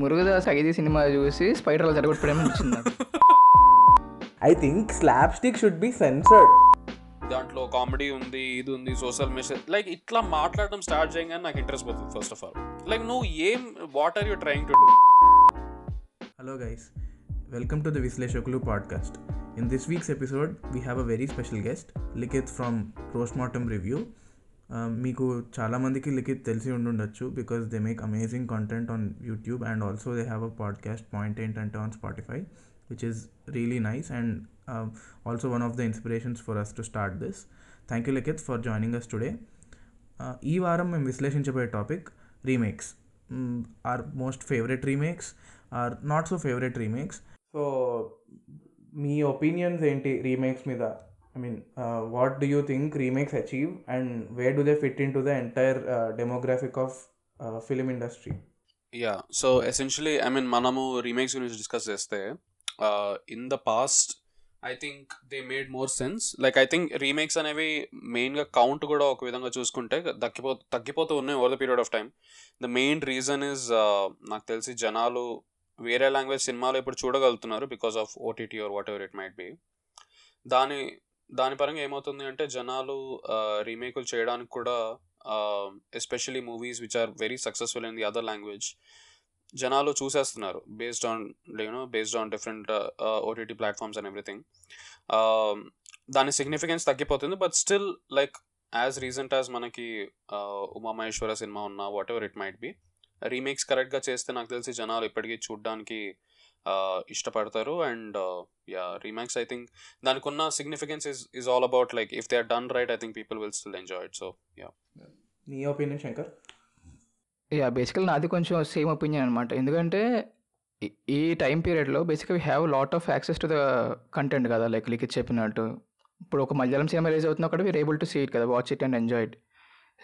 మురుగదాస్ ఐదు సినిమా చూసి స్పైడర్ అలా వచ్చింది నాకు I think slapstick should be censored దాంట్లో కామెడీ ఉంది ఇది ఉంది సోషల్ మెసేజ్ లైక్ ఇట్లా మాట్లాడడం స్టార్ట్ చేయగానే నాకు ఇంట్రెస్ట్ పోతుంది ఫస్ట్ ఆఫ్ ఆల్ లైక్ నువ్వు ఏం what are you trying to do Hello, guys. Welcome to the Visleshakulu podcast. In this week's episode, we have a very special guest, Likith from Postmortem Review. మీకు చాలామందికి లిఖిత్ తెలిసి ఉండుండొచ్చు because they make amazing content on YouTube and also they have a podcast point ఏంటంటే on Spotify which is really nice and also one of the inspirations for us to start this thank you Likhith for joining us today ఈ వారం మేము విశ్లేషించబోయే topic remakes are most favourite remakes are not so favourite remakes so me opinions ఏంటి remakes మీద? I mean what do you think remakes achieve and where do they fit into the entire demographic of film industry yeah so essentially I mean మనము remakes గురించి discuss చేస్తే in the past I think they made more sense like I think remakes అనేవి మెయిన్గా count కూడా ఒక విధంగా చూసుకుంటే తగ్గిపో తగ్గిపోతూ ఉన్నాయి over the period of time the main reason is నాకు తెలిసి జనాలు వేరే లాంగ్వేజ్ సినిమాలు ఇప్పుడు చూడగలుగుతున్నారు because of OTT or whatever it might be దాని దాని పరంగా ఏమవుతుంది అంటే జనాలు రీమేకులు చేయడానికి కూడా especially movies which are very successful in the other language జనాలు చూసేస్తున్నారు based on you know based on different OTT platforms and everything దాని సిగ్నిఫికెన్స్ తగ్గిపోతుంది but still like as recent as మనకి ఉమామహేశ్వర సినిమా ఉన్న whatever it might be remakes కరెక్ట్గా చేస్తే నాకు తెలిసి జనాలు ఇప్పటికీ చూడడానికి ఇష్టపడతారు. And yeah remakes I think దానికి ఉన్న significance is is all about like if they are done right I think people will still enjoy it. So yeah. నీ ఒపీనియన్ శంకర్? యా బేసికల్ నాది కొంచెం సేమ్ ఒపీనియన్ అనమాట ఎందుకంటే ఈ- టైం పీరియడ్లో బేసిక్గా we have lot of access to the content కదా like Likhith చెప్పినట్టు. ఇప్పుడు ఒక మలయాళం సినిమా రిలీజ్ అవుతున్నా కూడా we're able to see it కదా watch it and enjoy it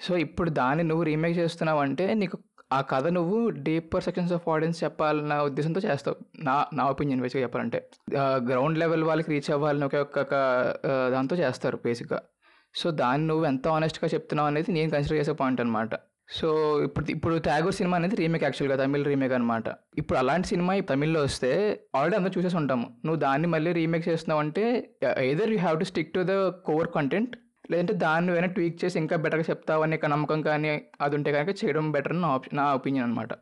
so ఇప్పుడు దాన్ని నువ్వు రీమేక్ చేస్తున్నావు అంటే నీకు ఆ కథ నువ్వు డీపర్ సెక్షన్స్ ఆఫ్ ఆడియన్స్ చెప్పాలన్న ఉద్దేశంతో చేస్తావు. నా నా ఒపీనియన్ బేసిక్గా చెప్పాలంటే. గ్రౌండ్ లెవెల్ వాళ్ళకి రీచ్ అవ్వాలని ఒక ఒక దాంతో చేస్తారు బేసిక్గా సో దాన్ని నువ్వు ఎంత ఆనెస్ట్గా చెప్తున్నావు అనేది నేను కన్సిడర్ చేసే పాయింట్ అనమాట సో ఇప్పుడు ఇప్పుడు ట్యాగూర్ సినిమా అనేది రీమేక్ యాక్చువల్గా తమిళ్ రీమేక్ అనమాట ఇప్పుడు అలాంటి సినిమా ఈ తమిళ్ళో వస్తే ఆల్రెడీ అందరూ చూసేసి ఉంటాము. నువ్వు దాన్ని మళ్ళీ రీమేక్ చేస్తున్నావు అంటే either you have to stick to the core content లేదంటే దాన్ని వెనక ట్వీక్ చేసి ఇంకా బెటర్గా చెప్తావు అనే నమ్మకం కానీ అది ఉంటే కనుక చేయడం బెటర్ నా ఆప్ నా ఒపీనియన్ అనమాట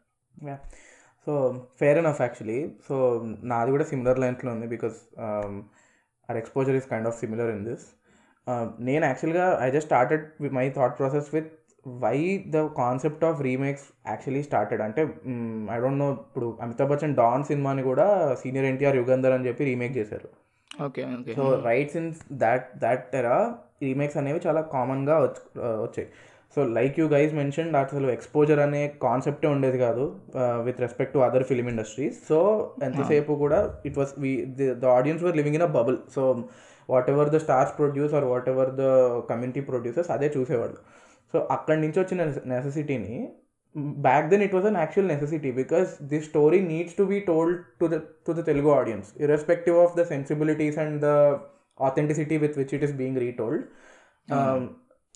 so fair enough actually so నాది కూడా సిమిలర్ లైన్స్లో ఉంది because our exposure is kind of similar in this నేను యాక్చువల్గా I just started with my thought process with why the concept of remakes actually started అంటే I don't know ఇప్పుడు Amitabh Bachchan don సినిమాని కూడా సీనియర్ ఎన్టీఆర్ యుగంధర్ అని చెప్పి రీమేక్ చేశారు. Okay okay. So right since that that era remakes అనేవి చాలా కామన్గా వచ్చాయి. So like you guys mention అసలు ఎక్స్పోజర్ అనే కాన్సెప్టే ఉండేది కాదు with respect to other film industries so ఎంతసేపు కూడా it was we the audience were living in a bubble so whatever the stars produce or whatever the community producers అదే చూసేవాళ్ళు. So అక్కడి నుంచి వచ్చిన నెసెసిటీని back then it was an actual necessity because the story needs to be told to the to the Telugu audience irrespective of the sensibilities and the authenticity with which it is being retold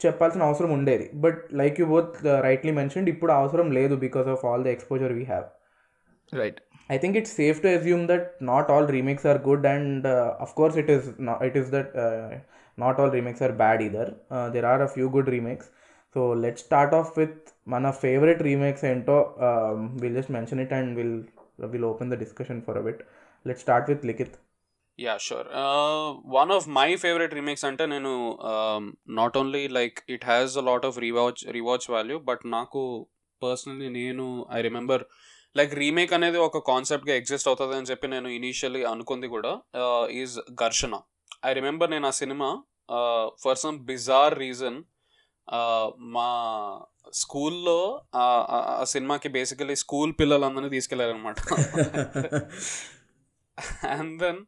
చెప్పాల్సిన అవసరం ఉండేది. But like you both rightly mentioned ఇప్పుడు అవసరం లేదు because of all the exposure we have right I think it's safe to assume that not all remakes are good, and uh, of course, it is not, it is that uh, not all remakes are bad either. Uh, there are a few good remakes. So మన favourite remakes ఏంటో will just mention it and will will open the discussion for for let start with Likhith yeah sure one of my favourite remakes అంటే నేను not only like it has a lot of rewatch rewatch value but నాకు personally నేను I remember like remake అనేది ఒక కాన్సెప్ట్గా exist అవుతుంది అని చెప్పి నేను ఇనీషియల్లీ అనుకుంది కూడా ఈజ్ ఘర్షణ ఐ రిమెంబర్ నేను ఆ సినిమా ఫర్ సమ్ బిజార్ రీజన్ మా స్కూల్లో ఆ సినిమాకి బేసికలీ స్కూల్ పిల్లలందరినీ తీసుకెళ్ళారనమాట అండ్ దెన్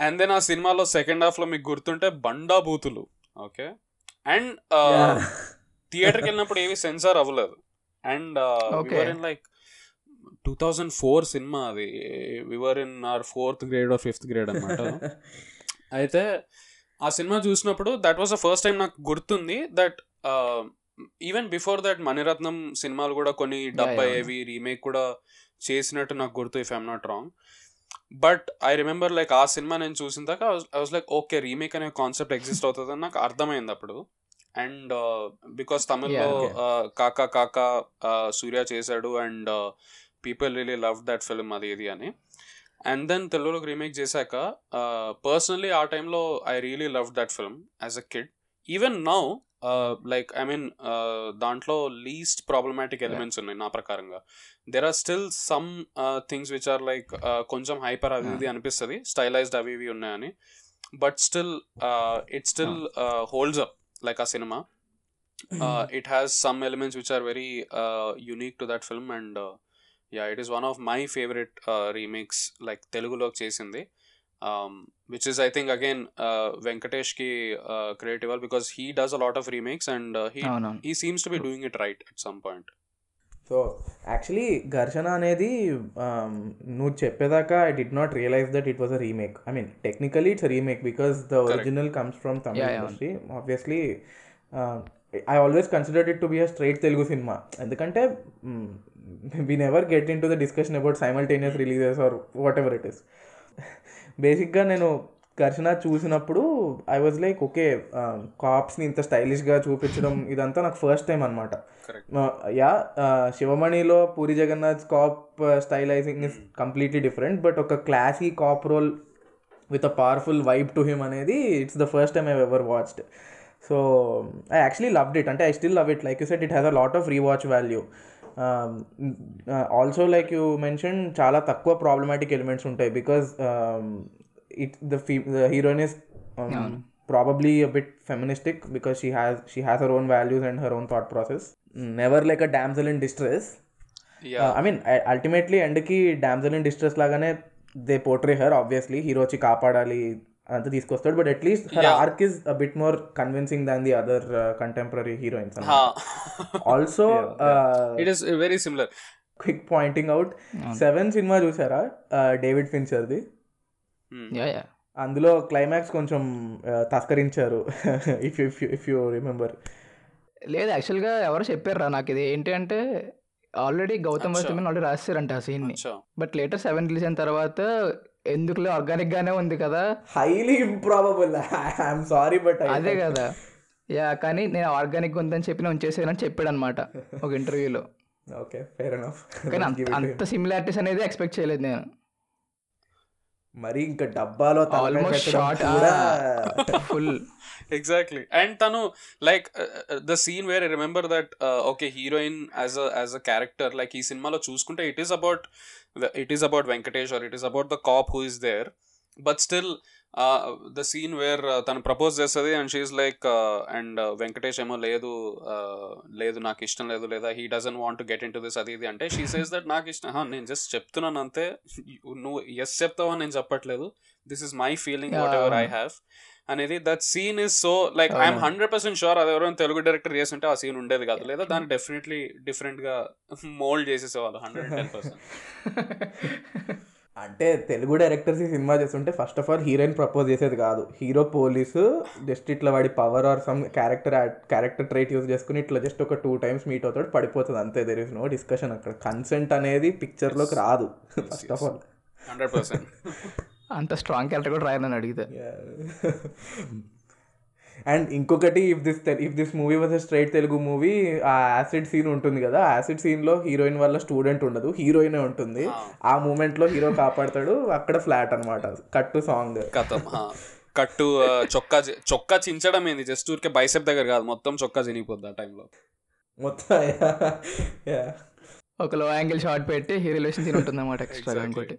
అండ్ దెన్ ఆ సినిమాలో సెకండ్ హాఫ్లో మీకు గుర్తుంటే బండా బూతులు ఓకే అండ్ థియేటర్కి వెళ్ళినప్పుడు ఏవి సెన్సార్ అవ్వలేదు. And. In like two thousand four cinema అది. We were in or fourth grade or fifth grade అనమాట అయితే ఆ సినిమా చూసినప్పుడు that was the first time నాకు గుర్తుంది that even before that Mani Ratnam సినిమాలు కూడా కొన్ని డబ్. అయ్యేవి రీమేక్ కూడా చేసినట్టు నాకు గుర్తు if I'm not wrong but I remember like ఆ సినిమా నేను చూసిన దాకా I was like okay remake అనే కాన్సెప్ట్ ఎగ్జిస్ట్ అవుతుందని నాకు అర్థమైంది అప్పుడు. అండ్ బికాస్ తమిళ్ళో uh, కాకా కాకా uh, సూర్య చేశాడు and people really love that film అది ఇది అని. అండ్ దెన్ తెలుగులోకి రీమేక్ చేశాక పర్సనలీ ఆ టైంలో I really love that film as a kid even now like I mean దాంట్లో లీస్ట్ ప్రాబ్లమాటిక్ ఎలిమెంట్స్ ఉన్నాయి నా ప్రకారంగా. There are still some things which are like కొంచెం హైపర్ అది ఇది అనిపిస్తుంది స్టైలైజ్డ్ అవి ఇవి ఉన్నాయని but still it still holds up like ఆ cinema it has some elements which are very unique to that film and yeah it is one of my favourite remakes like తెలుగులోకి చేసింది. Which is I think again వెంకటేష్కి credit ఇవ్వాలి because he does a lot of remakes and he seems to be doing it right at some point so actually Gharshana అనేది um, నువ్వు చెప్పేదాకా I did not realise that it was a remake I mean technically it's remake because the original comes from Tamil. Industry obviously I always considered it to be a straight Telugu cinema ఎందుకంటే we never get into the discussion about simultaneous releases or whatever it is బేసిక్గా నేను ఘర్షణ చూసినప్పుడు I was like okay కాప్స్ని ఇంత స్టైలిష్గా చూపించడం ఇదంతా నాకు ఫస్ట్ టైం అనమాట yeah శివమణిలో Puri Jagannadh cop stylising is completely different but ఒక classy cop role with a powerful vibe to him అనేది it's the first time I ever watched so I actually loved it అంటే I still love it like you said it has a lot of rewatch value also like you mention చాలా తక్కువ problematic elements ఉంటాయి because it the fee the heroine is probably bit feministic because she has she has her own values and her own thought process never like a damsel in distress I mean ultimately ఎండ్కి damsel in distress లాగానే they portray her obviously hero వచ్చి కాపాడాలి అంతా తీసుకొస్తాడు. But at least her. Arc is a bit more convincing than the other contemporary heroines also it is very similar quick pointing out seven cinema చూసారా? David ఫిన్చర్ది yeah yeah అందులో climax కొంచెం uh, తస్కరించారు. If if if you remember లేదు యాక్చువల్గా ఎవరు చెప్పారా నాకు ఇది. ఏంటి అంటే ఆల్రెడీ గౌతమ్. వస్తుమని ఆల్రెడీ రాశారంట ఆ సీన్ని బట్ లేటర్ సెవెన్ రిలీజ్ అయిన తర్వాత ఎందుకులే? ఆర్గానిక్ గానే ఉంది కదా. Highly improbable I'm sorry but అదే కదా. యా కానీ నేను ఆర్గానిక్ ఉందని చెప్పి నేను ఉంచేసానని చెప్పాడు అనమాట ఒక ఇంటర్వ్యూలో ఓకే ఫేర్ ఎనఫ్ కానీ అంత సిమిలారిటీస్ అనేది ఎక్స్పెక్ట్ చేయలేదు నేను. మరి ఇంకా డబ్బాలో ఆల్మోస్ట్ షార్ట్ కూడా ఫుల్ ఎగ్జాక్ట్లీ అండ్ తను like the scene where I remember that okay heroine as a as a character like ఈ సినిమాలో చూసుకుంటే it is about it is about Venkatesh or it is about the cop who is there but still the scene where తను propose చేస్తుంది and she like and Venkatesh ఏమో లేదు uh, లేదు నాకు ఇష్టం లేదు లేదా he doesn't want get into this అది ఇది అంటే షీ సేస్ దట్ నాకు ఇష్టం "హా, నేను జస్ట్ చెప్తున్నాను అంతే నువ్వు ఎస్ చెప్తావని నేను చెప్పట్లేదు this is my feeling whatever I. Have అనేది that scene is so like I'm. Hundred percent sure అది ఎవరైనా తెలుగు డైరెక్టర్ చేస్తుంటే ఆ సీన్ ఉండేది కాదు. లేదా దాన్ని డెఫినెట్లీ డిఫరెంట్గా మోల్డ్ చేసేసేవాళ్ళు హండ్రెడ్ టెన్ పర్సెంట్ అంటే తెలుగు డైరెక్టర్స్ ఈ సినిమా చేస్తుంటే first of all heroine propose చేసేది కాదు. హీరో పోలీసు జస్ట్ ఇట్లా వాడి power or some character character trait use చేసుకుని ఇట్లా జస్ట్ ఒక టూ టైమ్స్ మీట్ అవుతాడు పడిపోతుంది. అంతే దెర్ ఇస్ నో డిస్కషన్ అక్కడ. కన్సెంట్ అనేది పిక్చర్లోకి రాదు. First of all hundred percent అంత స్ట్రాంగ్ క్యారెక్టర్ కూడా రాయనని అడిగితే. అండ్ ఇంకొకటి if this if this movie was straight Telugu movie ఆ యాసిడ్ సీన్ ఉంటుంది కదా యాసిడ్ సీన్లో హీరోయిన్ వల్ల స్టూడెంట్ ఉండదు హీరోయినే ఉంటుంది. ఆ. మూమెంట్లో హీరో కాపాడతాడు అక్కడ ఫ్లాట్ అనమాట కట్టు సాంగ్ కథం కట్టు చొక్కా చొక్కా చించడం ఏంది? జస్ట్ ఊరికే బైసెప్ దగ్గర కాదు మొత్తం చొక్కా చినిగిపోద్ది ఆ టైంలో మొత్తం yeah. ఒక లో యాంగిల్ షాట్ పెట్టి హీరోలేషన్ సీన్ ఉంటుంది అనమాట ఎక్స్ట్రా ఇంకోటి.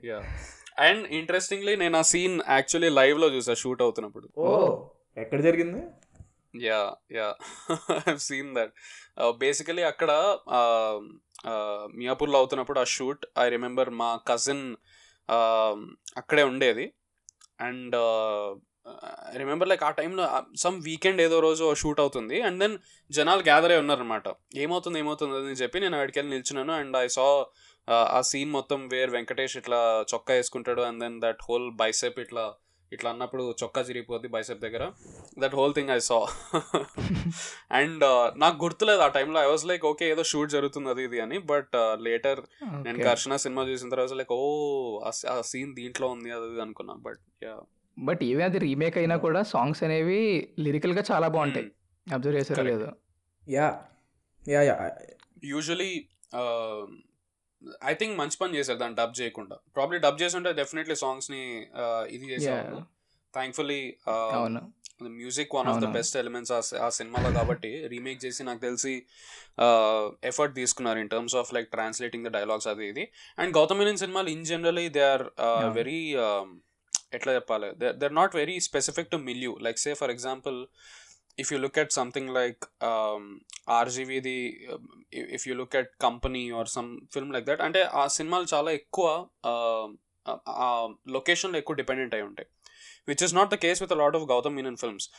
అండ్ ఇంట్రెస్టింగ్లీ నేను ఆ సీన్ యాక్చువల్లీ లైవ్లో చూసా షూట్ అవుతున్నప్పుడు. ఓ ఎక్కడ జరిగింది? Yeah yeah. I've seen that basically అక్కడ uh, uh, మియాపూర్లో అవుతున్నప్పుడు ఆ షూట్ ఐ రిమెంబర్ మా కజిన్ అక్కడే ఉండేది. అండ్ ఐ రిమెంబర్ లైక్ ఆ టైంలో సమ్ వీకెండ్ ఏదో రోజు షూట్ అవుతుంది. అండ్ దెన్ జనాలు గ్యాదర్ అయి ఉన్నారనమాట ఏమవుతుంది ఏమవుతుంది అని చెప్పి నేను అక్కడికి వెళ్ళి నిల్చున్నాను. అండ్ ఐ సా ఆ సీన్ మొత్తం వేర్ వెంకటేష్ ఇట్లా చొక్కా వేసుకుంటాడు and then that whole bicep ఇట్లా ఇట్లా అన్నప్పుడు చొక్కా చిరిగిపోద్ది బైసెప్ దగ్గర. That whole thing I saw and నాకు గుర్తులేదు ఆ టైంలో ఐ వాజ్ లైక్ ఓకే ఏదో షూట్ జరుగుతుంది అది ఇది అని బట్ లేటర్ నేను ఘర్షణ సినిమా చూసిన తర్వాత లైక్ ఓ ఆ సీన్ దీంట్లో ఉంది అది ఇది అనుకున్నా బట్ యా బట్ ఈవెన్ అది రీమేక్ అయినా కూడా సాంగ్స్ అనేవి లిరికల్గా చాలా బాగుంటాయి. అబ్జర్వ్ చేసారో. లేదు. Yeah yeah yeah usually I think మంచి పని చేశారు దాన్ని డబ్ చేయకుండా. ప్రాబ్లీ డబ్ చేసి ఉంటే డెఫినెట్లీ సాంగ్స్ని ఇది చేసేవాళ్ళు. Thankfully music one of the. Best elements ఆ సినిమాలో కాబట్టి రీమేక్ చేసి నాకు తెలిసి ఎఫర్ట్ తీసుకున్నారు in terms of like translating the dialogues అది ఇది. అండ్ గౌతమ్ మీనన్ సినిమాలు in generally they are. Very ఎట్లా చెప్పాలి? They are not very specific to milieu like say for example if you look at something like um, RGV the if you look at company or some film like that అంటే ఆ సినిమాలు చాలా ఎక్కువ ఆ లొకేషన్లో ఎక్కువ డిపెండెంట్ అయి ఉంటాయి. Which is not the case with lot of Gautham Menon films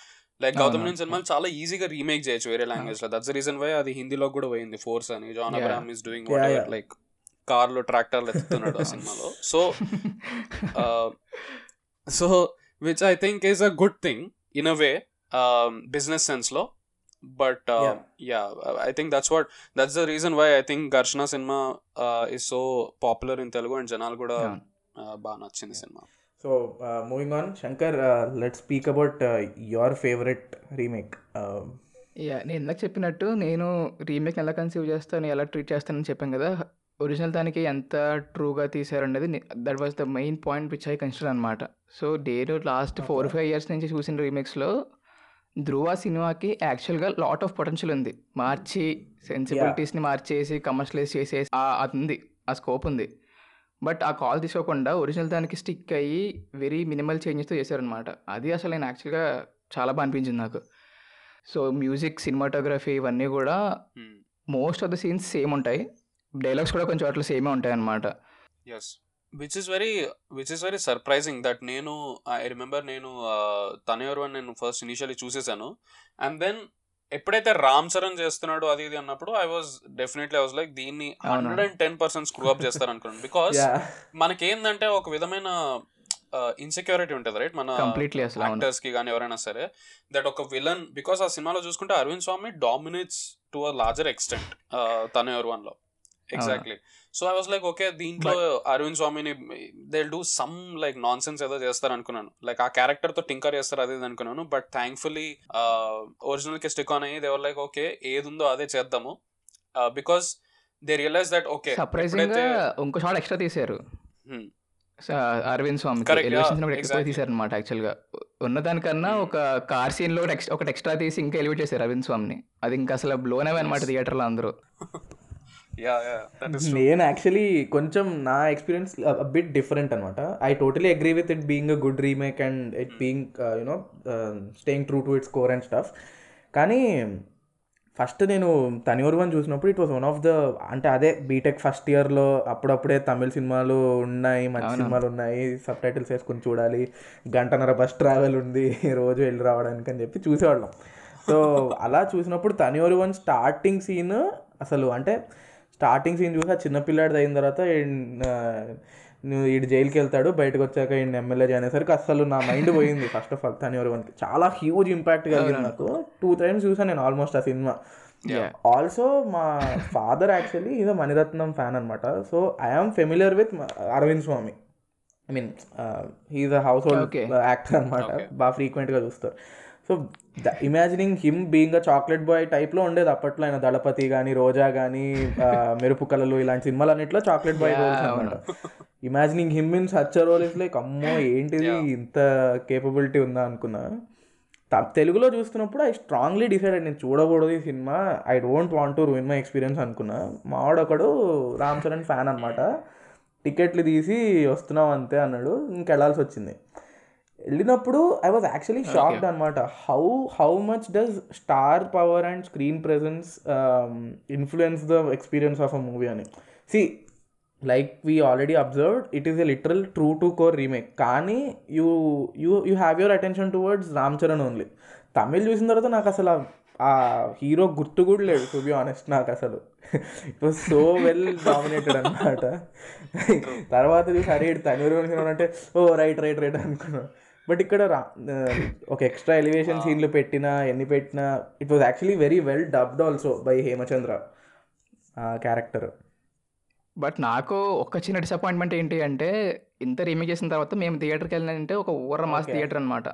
like Gautham. Menon సినిమాలు చాలా ఈజీగా రీమేక్ చేయొచ్చు వేరే లాంగ్వేజ్లో. దట్స్ రీజన్ వై అది హిందీలో కూడా పోయింది ఫోర్స్ అని. John. Abraham is doing. Like కార్లో ట్రాక్టర్లు ఎత్తుతున్నాడు ఆ సినిమాలో. So so which I think is a good thing in a way business సెన్స్లో. But Yeah. Yeah I think that's what that's the reason why I think Gharshana cinema is so popular in Telugu and జనాలు కూడా బాగా నచ్చింది cinema so moving on Shankar let speak about your favourite remake yeah నేను ఇందాక చెప్పినట్టు నేను remake ఎలా conceive చేస్తాను ఎలా ట్రీట్ చేస్తానని చెప్పాను కదా. ఒరిజినల్ దానికి ఎంత ట్రూగా తీసారనేది that was the main point which I consider అనమాట సో నేను లాస్ట్ ఫోర్ ఫైవ్ ఇయర్స్ నుంచి చూసిన రీమేక్స్లో ధ్రువ సినిమాకి యాక్చువల్గా లాట్ ఆఫ్ పొటెన్షియల్ ఉంది. మార్చి సెన్సిబిలిటీస్ని మార్చేసి కమర్షియలైజ్ చేసేసి అది ఉంది. ఆ స్కోప్ ఉంది. బట్ ఆ కాల్ తీసుకోకుండా ఒరిజినల్ దానికి స్టిక్ అయ్యి వెరీ మినిమల్ చేంజెస్తో చేశారనమాట అది అసలు నేను యాక్చువల్గా చాలా బాగా అనిపించింది నాకు. సో మ్యూజిక్ సినిమాటోగ్రఫీ ఇవన్నీ కూడా most of the scenes same ఉంటాయి. డైలాగ్స్ కూడా కొంచెం అట్లా సేమే ఉంటాయి అన్నమాట yes which is very which is very surprising that నేను ఐ రిమెంబర్ నేను తనెవరు అని నేను ఫస్ట్ ఇనిషియలీ చూసేసాను అండ్ దెన్ ఎప్పుడైతే రామ్ చరణ్ చేస్తున్నాడు అది ఇది అన్నప్పుడు I was definitely I was like దీన్ని. Hundred and ten percent screw up చేస్తారు అనుకున్నాను. బికాస్ మనకేందంటే ఒక విధమైన ఇన్సెక్యూరిటీ ఉంటుంది రైట్ మన యాక్టర్స్కి కానీ ఎవరైనా సరే దట్ ఒక విలన్ బికాస్ ఆ సినిమాలో చూసుకుంటే Arvind Swamy dominates to a larger extent తన ఎవరు వన్లో exactly so I was like okay దీంట్లో అరవింద్ స్వామిని they do some like nonsense ఏదో చేస్తారు అనుకున్నాను లైక్ ఆ క్యారెక్టర్తో టింకర్ చేస్తారు అది అనుకున్నాను. బట్ థ్యాంక్ఫుల్లీ ఒరిజినల్కి స్టిక్ ఆన్ అయ్యి దేవర్ లైక్ ఓకే ఏది ఉందో అదే చేద్దాము. Because they realise that okay surprising ఇంకో షాట్ ఎక్స్ట్రా తీశారు. స- అరవింద్ స్వామి. తీశారు అనమాట యాక్చువల్గా ఉన్నదానికన్నా Hmm. ఒక కార్ సీన్లో ఒకటి ఎక్స్ట్రా తీసి ఇంకా ఎలివేట్ చేశారు అరవింద్ స్వామిని అది ఇంకా అసలు బ్లోన్ అవే అనమాట థియేటర్లో అందరూ. నేను యాక్చువల్లీ కొంచెం నా ఎక్స్పీరియన్స్ బిట్ డిఫరెంట్ అనమాట I totally agree with it being a good remake and it being you know staying true to its core and stuff కానీ ఫస్ట్ నేను తనివరు వన్ చూసినప్పుడు it was one of the అంటే అదే బీటెక్ ఫస్ట్ ఇయర్లో అప్పుడప్పుడే తమిళ సినిమాలు ఉన్నాయి మంచి. సినిమాలు ఉన్నాయి సబ్ టైటిల్స్ వేసుకొని చూడాలి గంటన్నర బస్ ట్రావెల్ ఉంది రోజు వెళ్ళి రావడానికి అని చెప్పి చూసేవాళ్ళం. సో అలా చూసినప్పుడు తనివరు వన్ స్టార్టింగ్ సీన్ అసలు అంటే స్టార్టింగ్ సీన్ చూసి ఆ చిన్నపిల్లాడిది అయిన తర్వాత నువ్వు ఈడు జైలుకి వెళ్తాడు బయటకు వచ్చాక ఈయన ఎమ్మెల్యే అనేసరికి అసలు నా మైండ్ పోయింది ఫస్ట్ ఆఫ్ ఆల్ తనివరు వన్కి చాలా హ్యూజ్ ఇంపాక్ట్ కలిగింది నాకు. టూ టైమ్స్ చూసాను నేను ఆల్మోస్ట్ ఆ సినిమా. ఆల్సో మా father actually is Mani Ratnam fan అనమాట so I am familiar with Arvind Swamy I mean he's a household. Actor అనమాట. బాగా ఫ్రీక్వెంట్గా చూస్తారు. So imagining him being a chocolate boy టైప్లో ఉండేది అప్పట్లో. ఆయన దళపతి కానీ రోజా కానీ మెరుపు కళలు ఇలాంటి సినిమాలు అన్నిట్లో చాక్లెట్ బాయ్ రోల్స్ అనమాట imagining him in such role is like అమ్మో ఏంటిది. ఇంత కేపబిలిటీ ఉందా అనుకున్నా. తెలుగులో చూస్తున్నప్పుడు ఐ స్ట్రాంగ్లీ డిసైడెడ్ నేను చూడకూడదు ఈ cinema. I don't want to ruin my experience అనుకున్నా. మావాడు ఒకడు రామ్ చరణ్ ఫ్యాన్ అనమాట టికెట్లు తీసి వస్తున్నాం అంతే అన్నాడు. ఇంకెళ్ళాల్సి వచ్చింది. వెళ్ళినప్పుడు ఐ వాజ్ యాక్చువల్లీ షాక్డ్ అనమాట how how much does star power and screen presence influence the experience of a movie అని? See like we already observed it is a literal true to core remake కానీ you you you have your attention towards Ram Charan only Tamil చూసిన తర్వాత నాకు అసలు ఆ- hero గుర్తు కూడా లేడు టు బి ఆనెస్ట్ నాకు అసలు. It was so well dominated అనమాట తర్వాత చూసి అరే తమిళ అంటే ఓ రైట్ రైట్ రైట్ అనుకున్నాను బట్ ఇక్కడ ఒక ఎక్స్ట్రా ఎలివేషన్ సీన్లు పెట్టినా ఎన్ని పెట్టినా it was actually very well dubbed also by Hemachandra ఆ క్యారెక్టర్ బట్ నాకు ఒక చిన్న డిసప్పాయింట్మెంట్ ఏంటి అంటే ఇంత రీమేక్ చేసిన తర్వాత మేము థియేటర్కి వెళ్ళినంటే ఒక ఊర మాస్. థియేటర్ అనమాట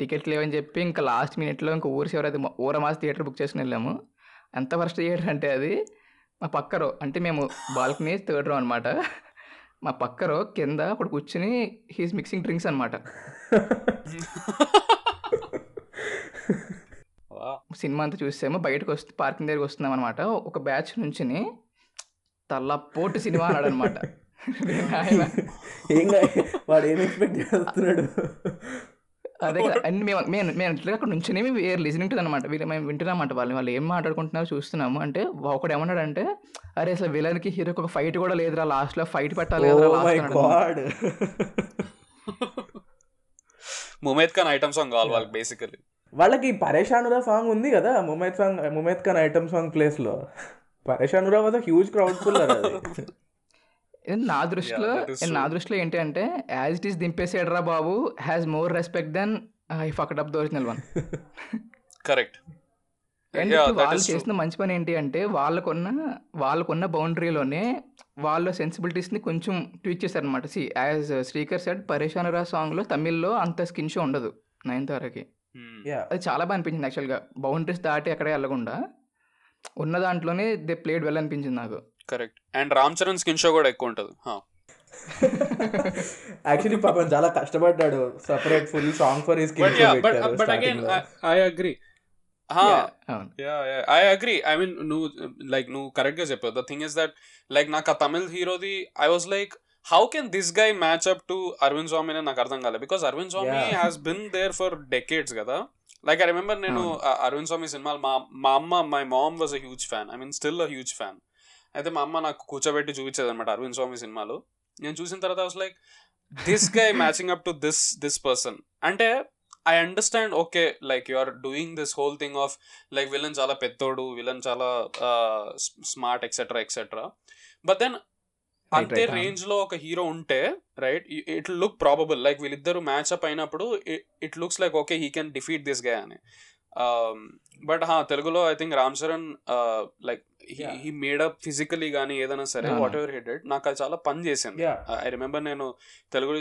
టికెట్లు లేవని చెప్పి ఇంకా లాస్ట్ మినిట్లో ఇంకా ఊరి చివరి ఊర మాస్ థియేటర్ బుక్ చేసుకుని వెళ్ళాము. ఎంత ఫస్ట్ థియేటర్ అంటే అది మా పక్క రో అంటే మేము బాల్కనీ థర్డ్ రో అనమాట మా పక్క రో కింద అప్పుడు కూర్చుని హీస్ మిక్సింగ్ డ్రింక్స్ అనమాట సినిమా అంతా చూసాము బయటకు వస్తే పార్కింగ్ దగ్గరికి వస్తున్నాం అనమాట ఒక బ్యాచ్ నుంచిని తల్లపోటు సినిమా అన్నాడు అనమాట ఏం వాడు ఏం ఎక్స్పెక్ట్ చేస్తున్నాడు? అదే కదా. అండ్ మేము మేము మేము అక్కడ నుంచి వేర్ లిజనింగ్ టు అనమాట వీళ్ళు మేము వింటున్నామంట వాళ్ళు వాళ్ళు ఏం మాట్లాడుకుంటున్నారో చూస్తున్నాము. అంటే ఒకడు ఏమన్నాడంటే అరే అసలు విలన్కి హీరోకి ఒక ఫైట్ కూడా లేదురా. లాస్ట్లో ఫైట్ పెట్టాలి కదరా last Mumaith Khan item song కావాలి వాళ్ళకి బేసికలీ వాళ్ళకి పరేషానురా సాంగ్ ఉంది కదా Mumaith song Mumaith Khan item song ప్లేస్లో. Pareshanura was huge crowd puller అది. నా దృష్టిలో నా దృష్టిలో ఏంటి అంటే యాజ్ ఇట్ ఈస్ దింపేసాడు బాబు has more respect than I fucked up the original one correct and వాళ్ళు. చేసిన మంచి పని ఏంటి అంటే వాళ్ళకున్న వాళ్ళకున్న బౌండరీలోనే వాళ్ళ సెన్సిబిలిటీస్ని కొంచెం ట్వీట్ చేశారనమాట see as Srikar said Pareshanura సాంగ్లో తమిళ్ళో అంత స్కిన్ షో ఉండదు నైన్తారకి యా అది చాలా బాగా అనిపించింది యాక్చువల్గా బౌండరీస్ దాటి ఎక్కడే వెళ్ళకుండా ఉన్న దాంట్లోనే దే ప్లేడ్ వెల్ అనిపించింది నాకు. Correct. And Ram Charan skin show కూడా ఎక్కువ ఉంటుంది Huh. యాక్చువల్లీ పాపం చాలా కష్టపడ్డాడు. Separate full song for his but yeah but but again I, I agree. huh Yeah, అవును. Yeah yeah i agree. I mean నువ్వు లైక్ నువ్వు కరెక్ట్గా చెప్పావు. The thing is that like నాకు ఆ Tamil హీరోది I was like how can this guy match up to Arvind Swamy అని నాకు అర్థం కాలేదు because Arvind Swamy. Has been there for decades కదా. లైక్ ఐ రిమెంబర్ నేను అరవింద్ స్వామి సినిమాలు మా మా అమ్మ my mom was a huge fan I mean still a huge fan అయితే మా అమ్మ నాకు కూర్చోబెట్టి చూపించేది అనమాట అరవింద్ స్వామి సినిమాలు. నేను చూసిన తర్వాత was like this guy matching up to this this person అంటే I understand okay like you are doing this whole thing of like villain చాలా పెద్దోడు విలన్ చాలా smart etcetera etcetera but then అంతే రేంజ్లో ఒక హీరో ఉంటే right it look probable like వీళ్ళిద్దరు match up అయినప్పుడు it looks like okay he can defeat this guy అని. బట్ హా తెలుగులో I think Ram Charan like. He made up physically కానీ ఏదైనా సరే. వాట్ ఎవర్ హిడెడ్ నాకు అది చాలా పని చేసింది. ఐ రిమెంబర్ నేను Telugu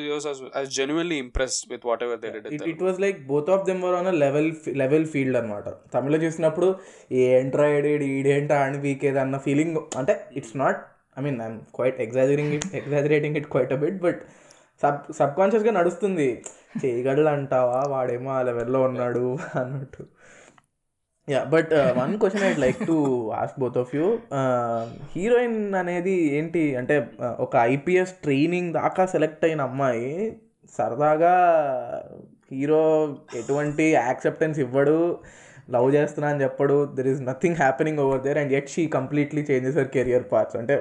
genuinely impressed with whatever they it did it was like both of them were on level level field అనమాట తమిళ చూసినప్పుడు ఏంట్రా ఏడేడు ఈడేంట్రా అని వీకేది అన్న ఫీలింగ్ అంటే it's not I mean I'm quite exaggerating it exaggerating it quite a bit but sub sub కాన్షియస్గా నడుస్తుంది. చేయగలడు అంటావా వాడేమో ఆ లెవెల్లో ఉన్నాడు అన్నట్టు. Yeah but one question I'd like to ask both of you heroine అనేది ఏంటి? అంటే uh, ఒక ఐపీఎస్ ట్రైనింగ్ దాకా సెలెక్ట్ అయిన అమ్మాయి సరదాగా హీరో ఎటువంటి యాక్సెప్టెన్స్ ఇవ్వడు లవ్ చేస్తున్నా అని చెప్పడు there is nothing happening over there and at she completely changes her career parts అంటే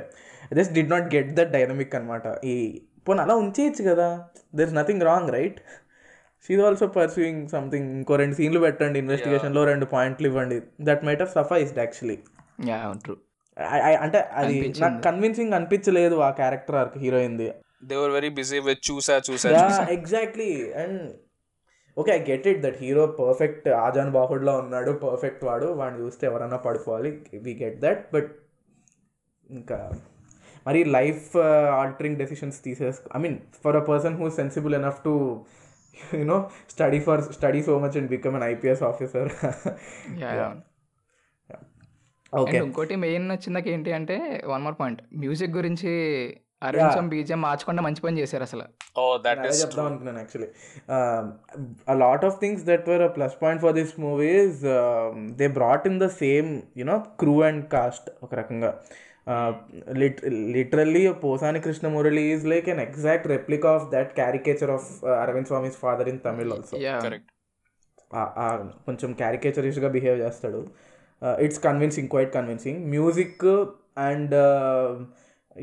just did not get that dynamic అనమాట ఈ పోనీ అలా ఉంచేయచ్చు కదా. There is nothing wrong right she's also pursuing something ఇంకో రెండు సీన్లు పెట్టండి ఇన్వెస్టిగేషన్లో రెండు పాయింట్లు ఇవ్వండి. That might have sufficed actually true అంటే అది. నాకు కన్విన్సింగ్ అనిపించలేదు ఆ character arc హీరోయిన్ది they were very busy with చూసా చూసా exactly and okay I get it that hero perfect ఆజాన్ బాహుడ్లో ఉన్నాడు పర్ఫెక్ట్ వాడు వాడిని చూస్తే ఎవరైనా పడిపోవాలి వి గెట్ దట్ బట్ ఇంకా మరి life altering decisions తీసేసు I mean for a person who sensible enough to you know study for study so much and become an IPS officer okay ఇంకోటి మెయిన్ నచ్చిందాక ఏంటి అంటే వన్ మోర్ పాయింట్ మ్యూజిక్ గురించి స్వామి బీజం మార్చకుండా మంచి పని చేశారు అసలు. ఓ దట్ ఇస్ చెప్దాం అనుకున్నాను actually a lot of things that were a plus point for this movies they brought in the same you know crew and cast ఒక రకంగా. Lit literally Posani Krishna Murali is like an exact replica of that caricature of Arvind Swami's father in Tamil also కొంచెం క్యారికేచరిస్ట్గా behave చేస్తాడు. It's convincing quite convincing music and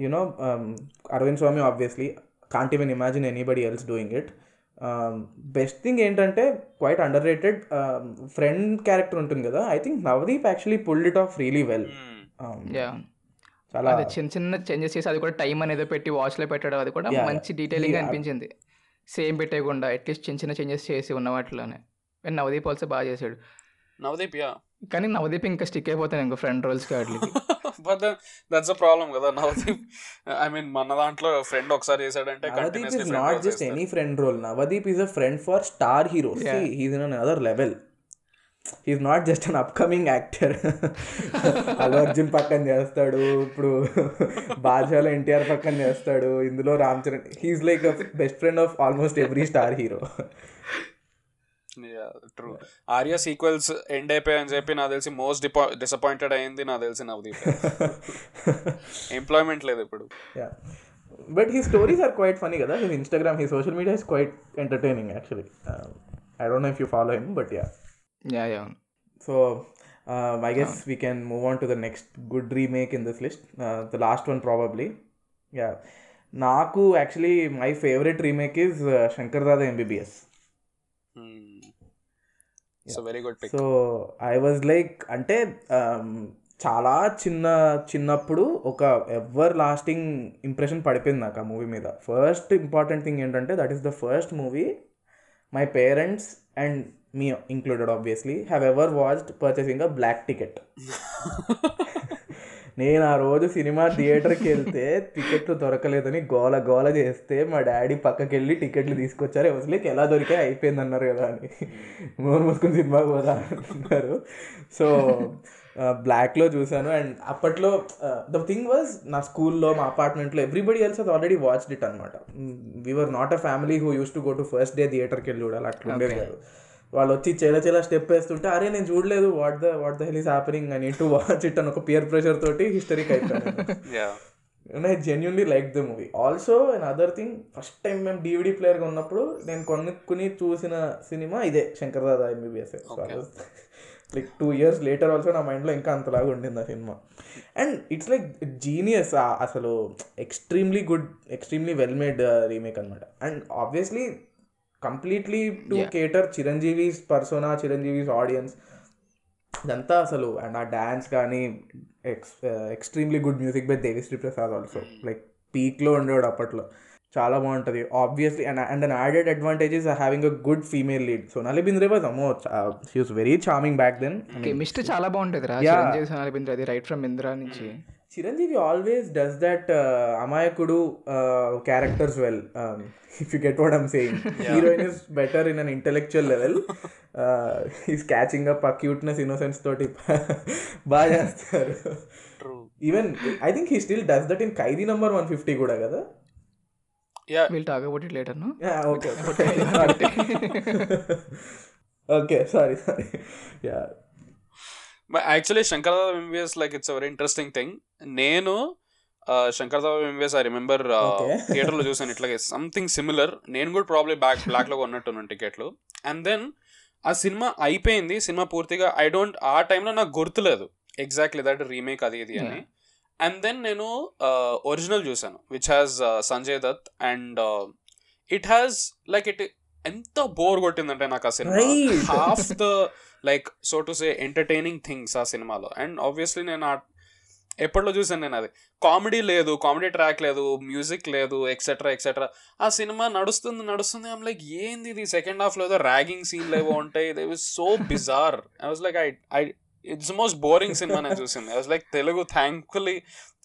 you know Arvind Swamy obviously can't even imagine anybody else doing it best thing ఏంటంటే quite under rated friend character ఉంటుంది కదా. I think Navdeep actually pulled it off really well yeah చాలా అదే చిన్న చిన్న changes చేసి అది కూడా టైం అనేది పెట్టి వాచ్లో పెట్టడం అది కూడా మంచి డీటెయిలింగ్. అనిపించింది సేమ్ పెట్టేయకుండా అట్లీస్ట్ చిన్న చిన్న చేంజెస్ చేసి ఉన్న వాటిలోనే అండ్ నవదీప్ ఆల్సో బాగా చేశాడు నవదీప్ యా కానీ నవదీప్ ఇంకా స్టిక్ అయిపోతాను ఇంకో ఫ్రెండ్ రోల్స్కి వాటికి బట్ దట్స్ అ ప్రాబ్లం కదా నవదీప్ ఐ మీన్ మన దాంట్లో ఫ్రెండ్ ఒకసారి చేశాడంటే Navdeep continuously is not just any friend role. Navdeep is a friend for star heroes. Yeah. See, he's in is not just an upcoming actor Allu Arjun పక్కన చేస్తాడు ఇప్పుడు బాజాలో ఎన్టీఆర్ పక్కన చేస్తాడు ఇందులో Ram Charan. He's like best friend of almost every star hero true Arya sequels end అయిపోయాయని చెప్పి నాకు తెలిసి మోస్ట్ డిపా డిసప్పాయింటెడ్ అయింది నాకు తెలిసి నవదీప్. ఎంప్లాయ్మెంట్ లేదు ఇప్పుడు. But he stories are quite funny కదా. He's Instagram he social media is quite entertaining actually I don't know if you follow him yeah yeah yeah so um, i guess we can move on to the next good remake in this list. Uh, the last one probably. Yeah. నాకు actually my favourite remake is Shankar Dada MBBS so very good so I was like అంటే um, చాలా చిన్న చిన్నప్పుడు ఒక ever lasting impression పడిపోయింది నాకు ఆ movie మీద. ఫస్ట్ ఇంపార్టెంట్ థింగ్ ఏంటంటే that is the first movie my parents and me included obviously have ever watched purchasing a black ticket నేను ఆ రోజు సినిమా థియేటర్కి వెళ్తే టికెట్లు దొరకలేదని గోల గోల చేస్తే మా డాడీ పక్కకి వెళ్ళి టికెట్లు తీసుకొచ్చారు. ఎవరికి ఎలా దొరికాయి? అయిపోయింది అన్నారు కదా అని. నోరు మూసుకుని సినిమాకి పోదా అంటున్నారు. సో బ్లాక్లో చూశాను. అండ్ అప్పట్లో ద థింగ్ వాజ్ నా స్కూల్లో మా అపార్ట్మెంట్లో ఎవ్రీబడి ఎల్స్ అది ఆల్రెడీ వాచ్డ్ ఇట్ అనమాట we are not a family who use to go to first day థియేటర్కి వెళ్ళి చూడాలి. అట్లా ఉండేది కాదు. వాళ్ళు వచ్చి చేల చేల స్టెప్ వేస్తుంటే అరే నేను చూడలేదు. What the what the hell is happening need to watch it అని ఒక పియర్ ప్రెషర్ తోటి హిస్టరీకి అయిపోయాను. I genuinely like the movie also and other thing first time మేము డివిడి ప్లేయర్గా ఉన్నప్పుడు నేను కొనుక్కుని చూసిన సినిమా ఇదే Shankar Dada MBBS like two years later also నా మైండ్లో ఇంకా అంతలాగా ఉండింది ఆ cinema. And it's like genius అసలు extremely good extremely well made remake అనమాట and obviously completely to. Cater Chiranjeevi's persona Chiranjeevi's audience. ఇదంతా అసలు అండ్ ఆ డ్యాన్స్ కానీ ex extremely good music by Devi Sri Prasad also. Like పీక్లో ఉండేవాడు అప్పట్లో. చాలా బాగుంటుంది obviously and and an added advantage is having a good female lead Sonali Bendre was అమ్మో she was very charming back then chemistry చాలా బాగుంటుంది రా సోనాలి బింద్రా అది రైట్ ఫ్రమ్ ఇంద్రా నుంచి. చిరంజీవి ఆల్వేస్ డస్ దట్ అమాయకుడు characters well if you get what I'm saying heroine is better in an intellectual level is catching up ఆ cuteness innocence తోటి బాగా చేస్తారు. Even I think he still does that in Khaidi number one fifty కూడా కదా? Yeah we'll talk about it later okay okay sorry sorry yeah actually Shankar Dada MBBS like it's very interesting thing నేను Shankar Dada MBBS I remember. థియేటర్లో చూసాను ఇట్లాగే something similar నేను కూడా probably back బ్లాక్లో కొన్నట్టున్నాను టికెట్లు. అండ్ దెన్ ఆ సినిమా అయిపోయింది. సినిమా పూర్తిగా ఐ డోంట్ ఆ టైంలో నాకు గుర్తులేదు. ఎగ్జాక్ట్లీ దట్ రీమేక్ అది ఇది అని. అండ్ దెన్ నేను ఒరిజినల్ చూసాను which has Sanjay Dutt and it has like it ఎంత బోర్ కొట్టిందంటే నాకు ఆ cinema. Half the like so to say entertaining things ఆ సినిమాలో. అండ్ ఆబ్వియస్లీ నేను ఆ ఎప్పట్లో చూసాను నేను అది. కామెడీ లేదు కామెడీ ట్రాక్ లేదు మ్యూజిక్ లేదు ఎక్సెట్రా ఎక్సెట్రా ఆ సినిమా నడుస్తుంది నడుస్తుంది. ఐమ్ లైక్ ఏంది ఇది? సెకండ్ హాఫ్లో ఏదో ర్యాగింగ్ సీన్లు ఏవో ఉంటాయి. They was so bizarre I was like I I it's most boring cinema నేను చూసింది. I was like Telugu thankfully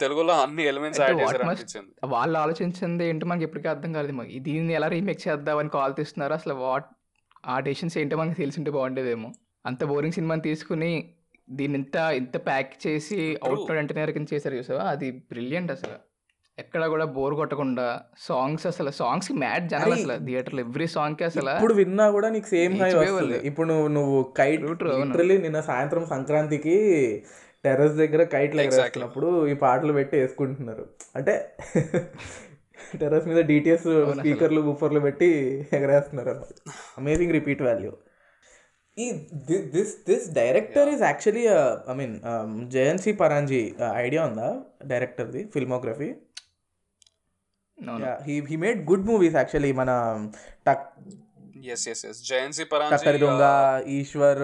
తెలుగులో అన్ని ఎలిమెంట్స్ యాడ్ చేశారు అనిపించింది వాళ్ళు ఆలోచించింది ఏంటో మనకి ఎప్పటికీ అర్థం కాలేదు. దీన్ని ఎలా రీమేక్ చేద్దామని కాల్ తీస్తున్నారు? అసలు వాట్ ఆ డెసిషన్స్ ఏంటో మనకి తెలిసింటే బాగుండేదేమో. అంత బోరింగ్ సినిమాని తీసుకుని దీన్ని ఇంత ఇంత ప్యాక్ చేసి అవుట్ ఎంటర్టైనర్ కింద చేశారు చూసావా అది బ్రిలియంట్ అసలు ఎక్కడ కూడా బోర్ కొట్టకుండా సాంగ్స్ అసలు సాంగ్స్ మ్యాడ్ జనాలు అసలు థియేటర్లో ఎవ్రీ సాంగ్కి అసలు ఇప్పుడు విన్నా కూడా నీకు సేమ్ హై వస్తుంది. ఇప్పుడు నువ్వు నువ్వు కైట్. లిటరలీ నిన్న సాయంత్రం సంక్రాంతికి టెర్రస్ దగ్గర కైట్లు Exactly. ఎగరేస్తున్నప్పుడు ఈ పాటలు పెట్టి వేసుకుంటున్నారు అంటే టెర్రస్ మీద డిటిఎస్. స్పీకర్లు బూఫర్లు పెట్టి ఎగరేస్తున్నారు అమేజింగ్ రిపీట్ వాల్యూ ఈ this this director is actually I mean Jayanth C Paranji idea ఉందా? డైరెక్టర్ది filmography. He he made good movies actually మన టక్ ఎస్ ఎస్ yes Jayanth C Takkari Donga Paranji Eeswar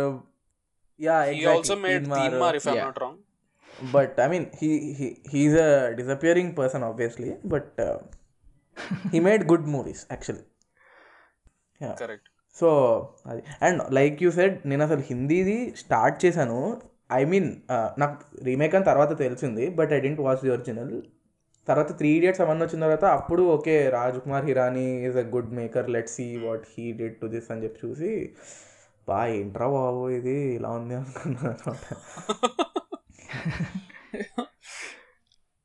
yeah he also made Teenmaar if I'm Yeah. Not wrong but I mean he he's a disappearing person obviously but he made good movies actually correct so అది. And like you said నేను అసలు హిందీది start చేశాను. I mean నాకు remake అని తర్వాత తెలిసింది but I didn't watch the original. తర్వాత త్రీ ఇడియట్స్ అవన్నీ వచ్చిన తర్వాత అప్పుడు okay Raj Kumar Hirani is a good maker let see what he did to this అని చెప్పి చూసి బా ఏంట్రా బాబు ఇది ఇలా ఉంది అనుకున్నాను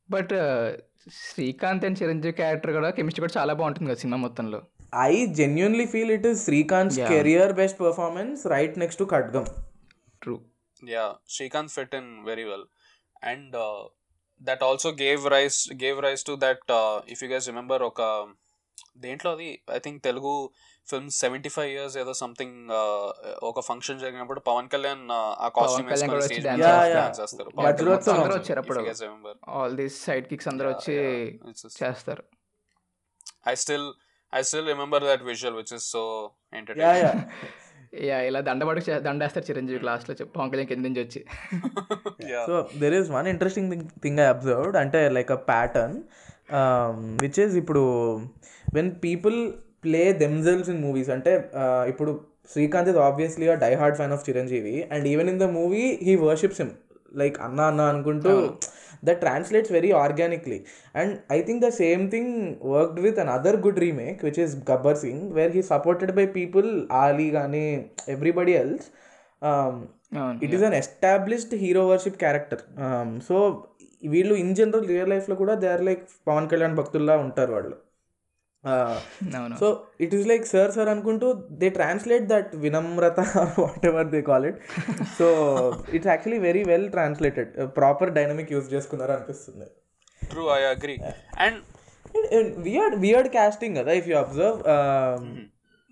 but Srikanth and Chiranjeevi character కూడా కెమిస్ట్రీ కూడా చాలా బాగుంటుంది కదా సినిమా మొత్తంలో. I genuinely feel it is Srikanth. Career best performance right next to Khadgam true yeah Srikanth fit in very well and that also gave rise gave rise to that if you guys remember ఒక దేంట్లో అది? I think Telugu film seventy five years ఏదో something ఒక function జరిగినప్పుడు Pawan Kalyan uh, ఆ costume చేస్తారు. All these side kicks అందరూ వచ్చి చేస్తారు. I still I still remember that visual which is so yeah entertaining yeah ఇలా దండబడి దండేస్తారు చిరంజీవి క్లాస్లో చెప్పి పవన్ కళ్యాణ్ కింద నుంచి వచ్చి. So there is one interesting thing thing I observed అంటే like a pattern which is ఇప్పుడు when people play themselves in movies అంటే uh, ఇప్పుడు Srikanth is obviously a die hard fan of Chiranjeevi and even in the movie he worships him like అన్న అన్న అనుకుంటూ that translates very organically and I think the same thing worked with another good remake which is Gabbar Singh where he supported by people Ali కానీ everybody else it is an established hero worship character so వీళ్ళు in general real లైఫ్లో కూడా they are like Pawan Kalyan భక్తుల్లా ఉంటారు వాళ్ళు. అవును so it is like sir sir అనుకుంటూ they translate that వినమ్రత whatever they call it so it's actually very well translated proper dynamic use చేసుకున్నారు అనిపిస్తుంది. True I agree and weird weird casting కదా if you observe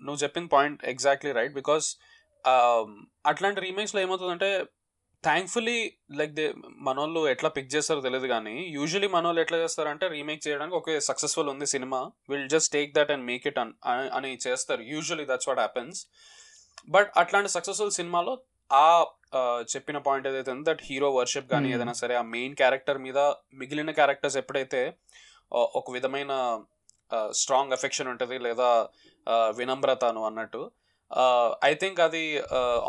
నువ్వు చెప్పిన point exactly right because అట్లాంటి రీమేక్స్లో ఏమవుతుందంటే thankfully like they మనోళ్ళు ఎట్లా పిక్ చేస్తారో తెలియదు కానీ యూజువలీ మనోళ్ళు ఎట్లా చేస్తారంటే రీమేక్ చేయడానికి ఓకే సక్సెస్ఫుల్ ఉంది cinema. Will just take that and make it అని చేస్తారు. Usually that's what happens but అట్లాంటి సక్సెస్ఫుల్ సినిమాలో ఆ చెప్పిన పాయింట్ ఏదైతే ఉందో దట్ హీరో వర్షిప్ కానీ Hmm. ఏదైనా సరే ఆ మెయిన్ క్యారెక్టర్ మీద మిగిలిన క్యారెక్టర్స్ ఎప్పుడైతే ఒక విధమైన స్ట్రాంగ్ ఎఫెక్షన్ ఉంటుంది లేదా వినమ్రతను అన్నట్టు ఐ థింక్ అది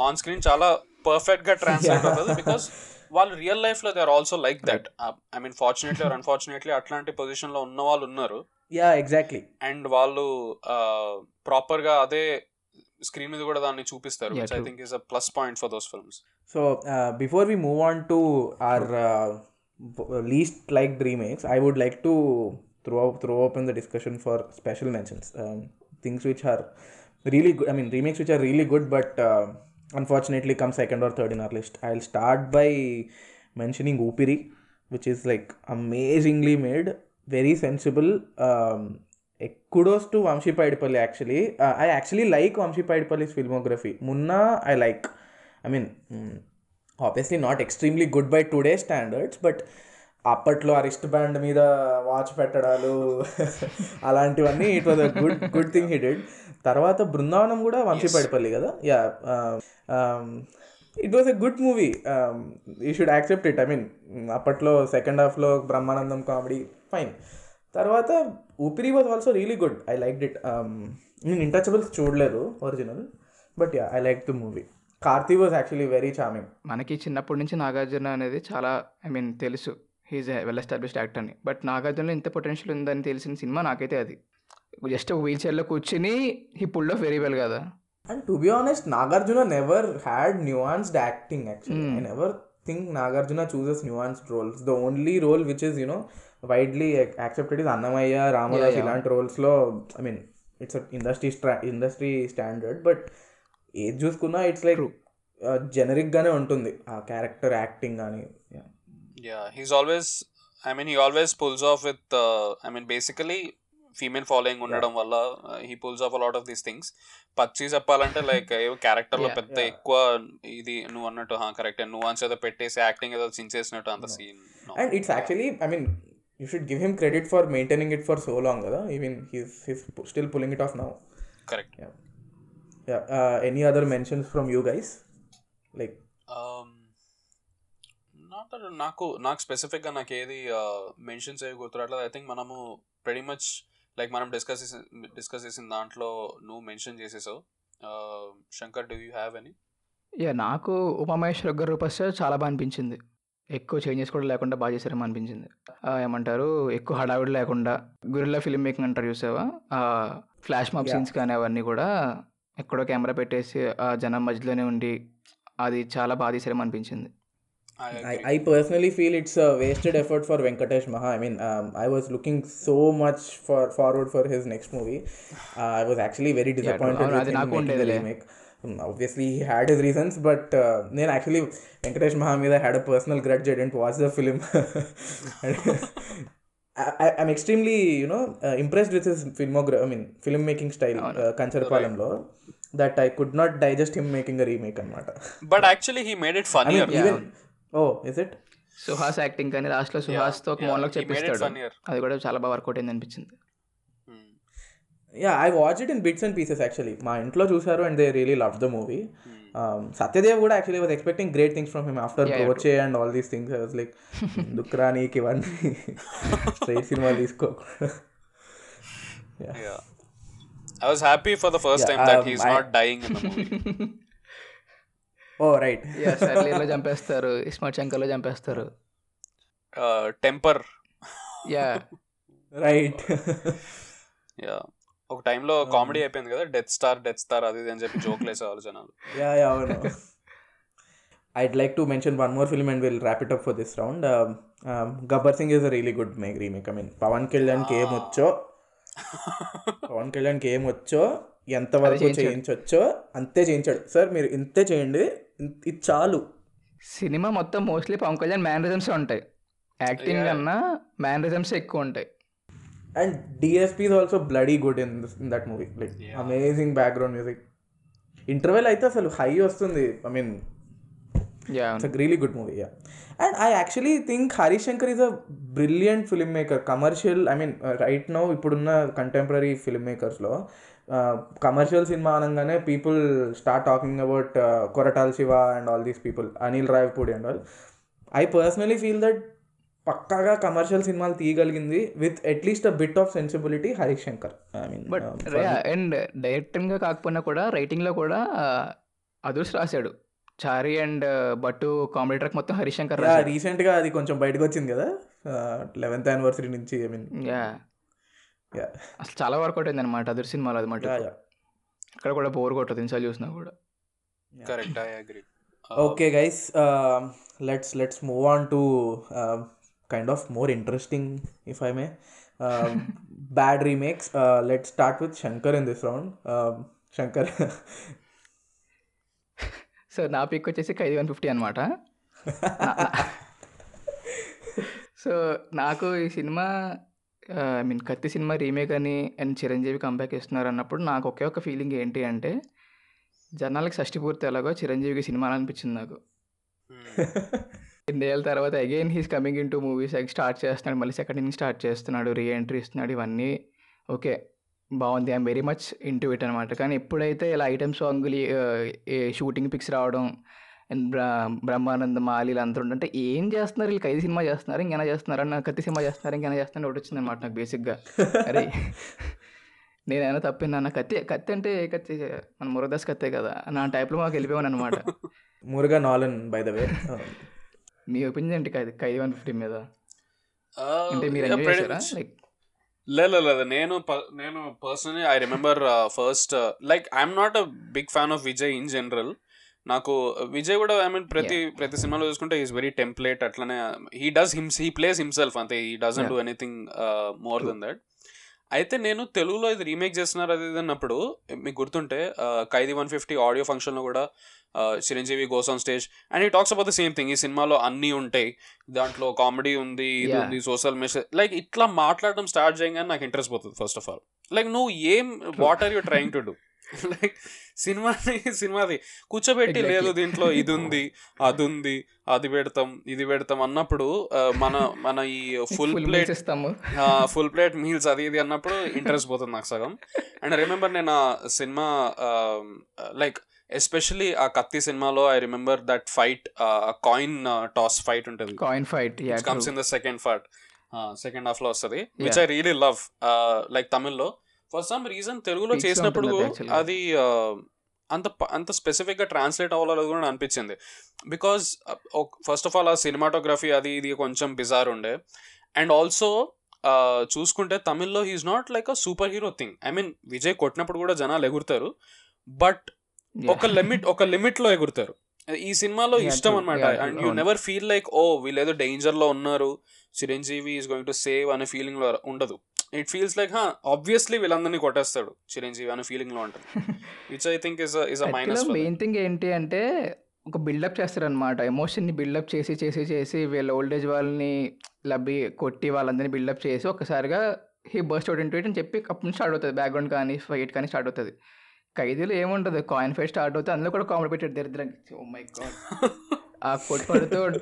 ఆన్ స్క్రీన్ చాలా పర్ఫెక్ట్గా ట్రాన్స్లేట్ అవుతుంది బికాస్ వాళ్ళు రియల్ లైఫ్లో they are also like that I mean fortunately or unfortunately అట్లాంటి పొజిషన్లో ఉన్న వాళ్ళు ఉన్నారు. యా ఎగ్జాక్ట్లీ అండ్ వాళ్ళు ప్రాపర్గా అదే స్క్రీన్ మీద కూడా దాన్ని చూపిస్తారు which I. Think is a plus point for those films So uh, before we move on to our uh, b- least liked remakes, I would like to throw throw open the discussion for special mentions. Really good. I mean, remakes which are really good, but uh, unfortunately come second or third in our list. I'll start by mentioning Upiri, which is like amazingly made, very sensible. Um, a kudos to Vamshi Paidipalli actually. Uh, I actually like Vamshi Paidipalli's filmography. Munna, I like. I mean, mm, obviously not extremely good by today's standards, but అప్పట్లో ఆ wrist band మీద watch పెట్టడాలు అలాంటివన్నీ it was a good good thing he did తర్వాత బృందావనం కూడా వంశీపడిపల్లి కదా? Yeah it was a good movie you should accept it I mean అప్పట్లో second హాఫ్లో బ్రహ్మానందం కామెడీ ఫైన్ తర్వాత Oopiri was also really good I like it నేను Intouchables చూడలేదు original but yeah I like the movie Karthi was actually very charming మనకి చిన్నప్పటి నుంచి నాగార్జున అనేది చాలా ఐ మీన్ తెలుసు. హీజ్ వెల్ ఎస్టాబ్లిష్డ్ యాక్టర్ అని. బట్ నాగార్జునలో ఇంత పొటెన్షియల్ ఉందని తెలిసిన సినిమా నాకైతే అది. జస్ట్ వీల్ చైర్లో కూర్చుని he pull off very well కదా. And to be honest Nagarjuna never had nuanced acting actually I never think Nagarjuna chooses nuanced roles the only role which is you know widely accepted is Annamayya Ramadas. ఇలాంటి రోల్స్లో I mean it's industry industry standard but ఏది చూసుకున్నా it's like. జెనరిక్గానే ఉంటుంది. ఆ character acting కానీ yeah he's always I mean he always pulls off with I mean basically female following ఉండడం వల్ల he pulls off lot of these things పచ్చి చెప్పాలంటే లైక్ క్యారెక్టర్లో Yeah. పెద్ద Yeah. ఎక్కువ ఇది నువ్వు అన్నట్టు కరెక్ట్ నువ్వు ఏదో పెట్టేసి యాక్టింగ్ ఏదో చించేసినట్టు అంత scene and it's actually I mean you should give him credit for maintaining it for so long కదా? Even he's he's still pulling it off now correct any other mentions from you guys like not నాకు నాకు స్పెసిఫిక్గా నాకు ఏది mentions ఏవి గుర్తురాట్లేదు. I think మనము pretty much like మనం డిస్కస్ డిస్కస్ చేసిన దాంట్లో నువ్వు mention చేసేసావు. Shankar do you have any yeah నాకు ఉమామహేశ్వర గారు రూపస్ చాలా బాగా అనిపించింది. ఎక్కువ చేంజెస్ కూడా లేకుండా బాగా చేశారేమో అనిపించింది. ఏమంటారు? ఎక్కువ హడావిడి లేకుండా. గురిల్లా ఫిల్మ్ మేకింగ్ అంటారు చూసావా? Flash MOP Yeah. సీన్స్ కానీ అవన్నీ కూడా ఎక్కడో కెమెరా పెట్టేసి ఆ జనం మధ్యలోనే ఉండి అది చాలా బాగా తీసారేమో అనిపించింది. I, I, I, personally feel it's a wasted effort for Venkatesh Maha. I mean, um, I was looking so much for forward for his next movie. Uh, I was actually very disappointed oh, yeah, with the remake. Um, obviously, he had his reasons, but uh, then actually, Venkatesh Maha I had a personal grudge. I didn't watch the film. I, I'm extremely, you know, uh, impressed with his filmography. I mean, filmmaking style, oh, no. uh, That I could not digest him making a remake, anamata. But actually, he made it funnier. I mean, yeah. even, oh, is it? Suhas acting కానీ లాస్ట్లో సుహాస్తో ఒక మోన్లోకి చెప్పిస్తాడు. అది కూడా చాలా బాగా work out అయింది అనిపించింది. Yeah I watch it in bits and pieces actually మా ఇంట్లో చూసారు and they really love the movie Satyadev కూడా actually was expecting great things from him after Broche and all these things was like దుక్రా నీకు ఇవన్నీ straight సినిమా తీసుకోకుండా Yeah. I was happy for the first Yeah, time that um, he's I- not dying in the movie. Oh right. సర్లీలో చంపేస్తారు. ఇస్మార్ట్ శంకర్లో చంపేస్తారు. Uh, temper. Yeah right. Yeah. ఒక టైంలో comedy అయిపోయింది కదా డెత్ స్టార్ డెత్ స్టార్ అది ఇది అని చెప్పి జోక్లు వేసేవాళ్ళు జనాలు. యా యా అవును. I'd like to mention one more film and we'll wrap it up for this round. Um, um, Gabbar Singh is a really good make, remake. I mean, Pawan కళ్యాణ్కి ఏం వచ్చో పవన్ కళ్యాణ్కి ఏం వచ్చో ఎంతవరకు. చేయించవచ్చో అంతే చేయించాడు. సార్ మీరు ఇంతే చేయండి. ఇది చాలు సినిమా మొత్తం మోస్ట్లీ పవన్ కళ్యాణ్ మ్యానరిజమ్స్ ఉంటాయి యాక్టింగ్. కన్నా మ్యానరిజమ్స్ ఎక్కువ ఉంటాయి and DSP is also bloody good in in that movie like Yeah. Amazing background music interval అయితే అసలు హై వస్తుంది I mean yeah It's a really good movie, yeah. And I actually think Hari Shankar is a brilliant filmmaker. Commercial, I mean, uh, right now, ఇప్పుడున్న contemporary film మేకర్స్లో commercial cinema అనగానే people start talking about Koratala Siva and all these people Anil Ravipudi and all I personally feel that పక్కాగా commercial సినిమాలు తీయగలిగింది with at least a bit of sensibility Harish Shankar. I mean but and డైరెక్టింగ్గా కాకపోయినా కూడా రైటింగ్లో కూడా అదుర్స్ రాశాడు. Chari and Bhattu comedy track మొత్తం హరిశంకర్ రాశాడు రీసెంట్గా అది కొంచెం బయటకు వచ్చింది కదా? లెవెన్త్ యానివర్సరీ నుంచి ఐ మీన్ యా యా అసలు చాలా వర్కౌట్ అయింది అనమాట అదుర్ సినిమాలో అది మాట యా యా ఇక్కడ కూడా బోర్ కొట్టదు ఇన్సార్లు చూసినా కూడా Correct, I agree. Uh, okay guys um, let's let's move on to um, kind of more interesting if i may um, bad remakes uh, let's start with shankar in this round um, shankar so నా pick వచ్చేసి Khaidi one fifty అనమాట so నాకు ఈ cinema I mean Kaththi cinema remake అని and Chiranjeevi comeback ఇస్తున్నారు అన్నప్పుడు నాకు ఒకే ఒక ఫీలింగ్ ఏంటి అంటే జనాలకి షష్టి పూర్తి ఎలాగో చిరంజీవికి సినిమా అనిపించింది నాకు. రెండేళ్ళ తర్వాత again he's coming in to movies start చేస్తున్నాడు మళ్ళీ సెకండ్ ఇన్నింగ్ స్టార్ట్ చేస్తున్నాడు రీ ఎంట్రీ ఇస్తున్నాడు ఇవన్నీ ఓకే బాగుంది I'm very much into it అనమాట కానీ ఎప్పుడైతే ఇలా ఐటమ్ సాంగ్లు షూటింగ్ పిక్స్ రావడం అండ్ బ్ర బ్రహ్మానందం మాలి అందరూ ఉంటే ఏం చేస్తున్నారు? వీళ్ళు ఖైదీ సినిమా చేస్తున్నారు ఇంకేనా చేస్తున్నారు? అన్న కత్తి సినిమా చేస్తున్నారు ఇంకేనా చేస్తున్నారు ఒకటి వచ్చింది అనమాట నాకు బేసిక్గా. అరే నేనైనా తప్పింది అన్న కత్తి కత్తి అంటే ఏ కత్తి? మన మురదాస్ కత్తే కదా. నా టైప్లో మాకు వెళ్ళిపోయాను అనమాట మురుగా నాలన్ బై ద వే మీ ఒపీనియన్ ఏంటి ఖైదీ ఖైదీ వన్ ఫిఫ్టీ మీద? uh, అంటే మీరు ఎంజాయ్ చేశారా. లైక్ లేదు లేదు, నేను ప- నేను personally I remember first like I'm not a big fan of Vijay in general నాకు విజయ్ కూడా ఐ మీన్ ప్రతి ప్రతి సినిమాలో చూసుకుంటే ఈస్ వెరీ టెంప్లేట్ అట్లనే he does himself he plays himself అంతే he doesn't. Do anything more than that అయితే నేను తెలుగులో ఇది రీమేక్ చేస్తున్నారు అది అన్నప్పుడు మీకు గుర్తుంటే uh, Khaidi one fifty audio ఫంక్షన్లో కూడా uh, Chiranjeevi goes on stage and he talks about the same thing ఈ సినిమాలో అన్నీ ఉంటాయి. దాంట్లో కామెడీ ఉంది ఇది. ఉంది సోషల్ మెసేజ్ లైక్ ఇట్లా మాట్లాడడం స్టార్ట్ చేయగానే నాకు ఇంట్రెస్ట్ పోతుంది ఫస్ట్ ఆఫ్ ఆల్ లైక్ నువ్వు ఏం what are you trying to do like సినిమాని సినిమాది కూర్చోబెట్టి. లేదు దీంట్లో ఇది ఉంది అది ఉంది అది పెడతాం ఇది పెడతాం అన్నప్పుడు మన మన ఈ ఫుల్ ప్లేట్ ఇస్తాము. ఫుల్ ప్లేట్ మీల్స్ అది ఇది అన్నప్పుడు ఇంట్రెస్ట్ పోతుంది నాకు సగం. అండ్ రిమెంబర్ నేను ఆ సినిమా లైక్ ఎస్పెషలీ ఆ కత్తి సినిమాలో I remember that fight coin toss fight ఉంటుంది. Coin fight comes in the second part second హాఫ్లో వస్తుంది which I really love like తమిళ్ళో for some reason తెలుగులో చేసినప్పుడు అది అంత అంత స్పెసిఫిక్గా ట్రాన్స్లేట్ అవ్వాలో కూడా అనిపించింది. బికాస్ ఫస్ట్ ఆఫ్ ఆల్ ఆ సినిమాటోగ్రఫీ అది ఇది కొంచెం బిజార్ ఉండే. అండ్ ఆల్సో చూసుకుంటే తమిళ్ళో he's not like a super hero thing I mean Vijay కొట్టినప్పుడు కూడా జనాలు ఎగురుతారు. బట్ ఒక లిమిట్ ఒక లిమిట్లో ఎగురుతారు. ఈ సినిమాలో ఇష్టం. అనమాట and. You. Never feel like oh వీళ్ళేదో డేంజర్లో ఉన్నారు. Chiranjeevi is going to save అనే ఫీలింగ్లో ఉండదు. ఇట్ ఫీల్స్ లైక్ హా ఆబ్వియస్లీ వీళ్ళందరినీ కొట్టేస్తాడు చిరంజీవి అనే ఫీలింగ్లో ఉంటుంది which I think is is a minus main thing ఏంటి అంటే ఒక బిల్డప్ చేస్తారనమాట ఎమోషన్ని బిల్డప్ చేసి చేసి చేసి వీళ్ళ ఓల్డేజ్ వాళ్ళని లబ్బి కొట్టి వాళ్ళందరినీ బిల్డప్ చేసి ఒకసారిగా హీ బర్స్ట్ అవుట్ ఇంటూ అని చెప్పి అప్పటి నుంచి స్టార్ట్ అవుతుంది. బ్యాక్గ్రౌండ్ కానీ ఫైట్ కానీ స్టార్ట్ అవుతుంది. ఖైదీలో ఏముంటుంది కాయిన్ ఫైట్ స్టార్ట్ అవుతుంది అందులో కూడా కామెడీ పెట్టాడు దరిద్రం ఓ మై గాడ్ ఆ కొట్టు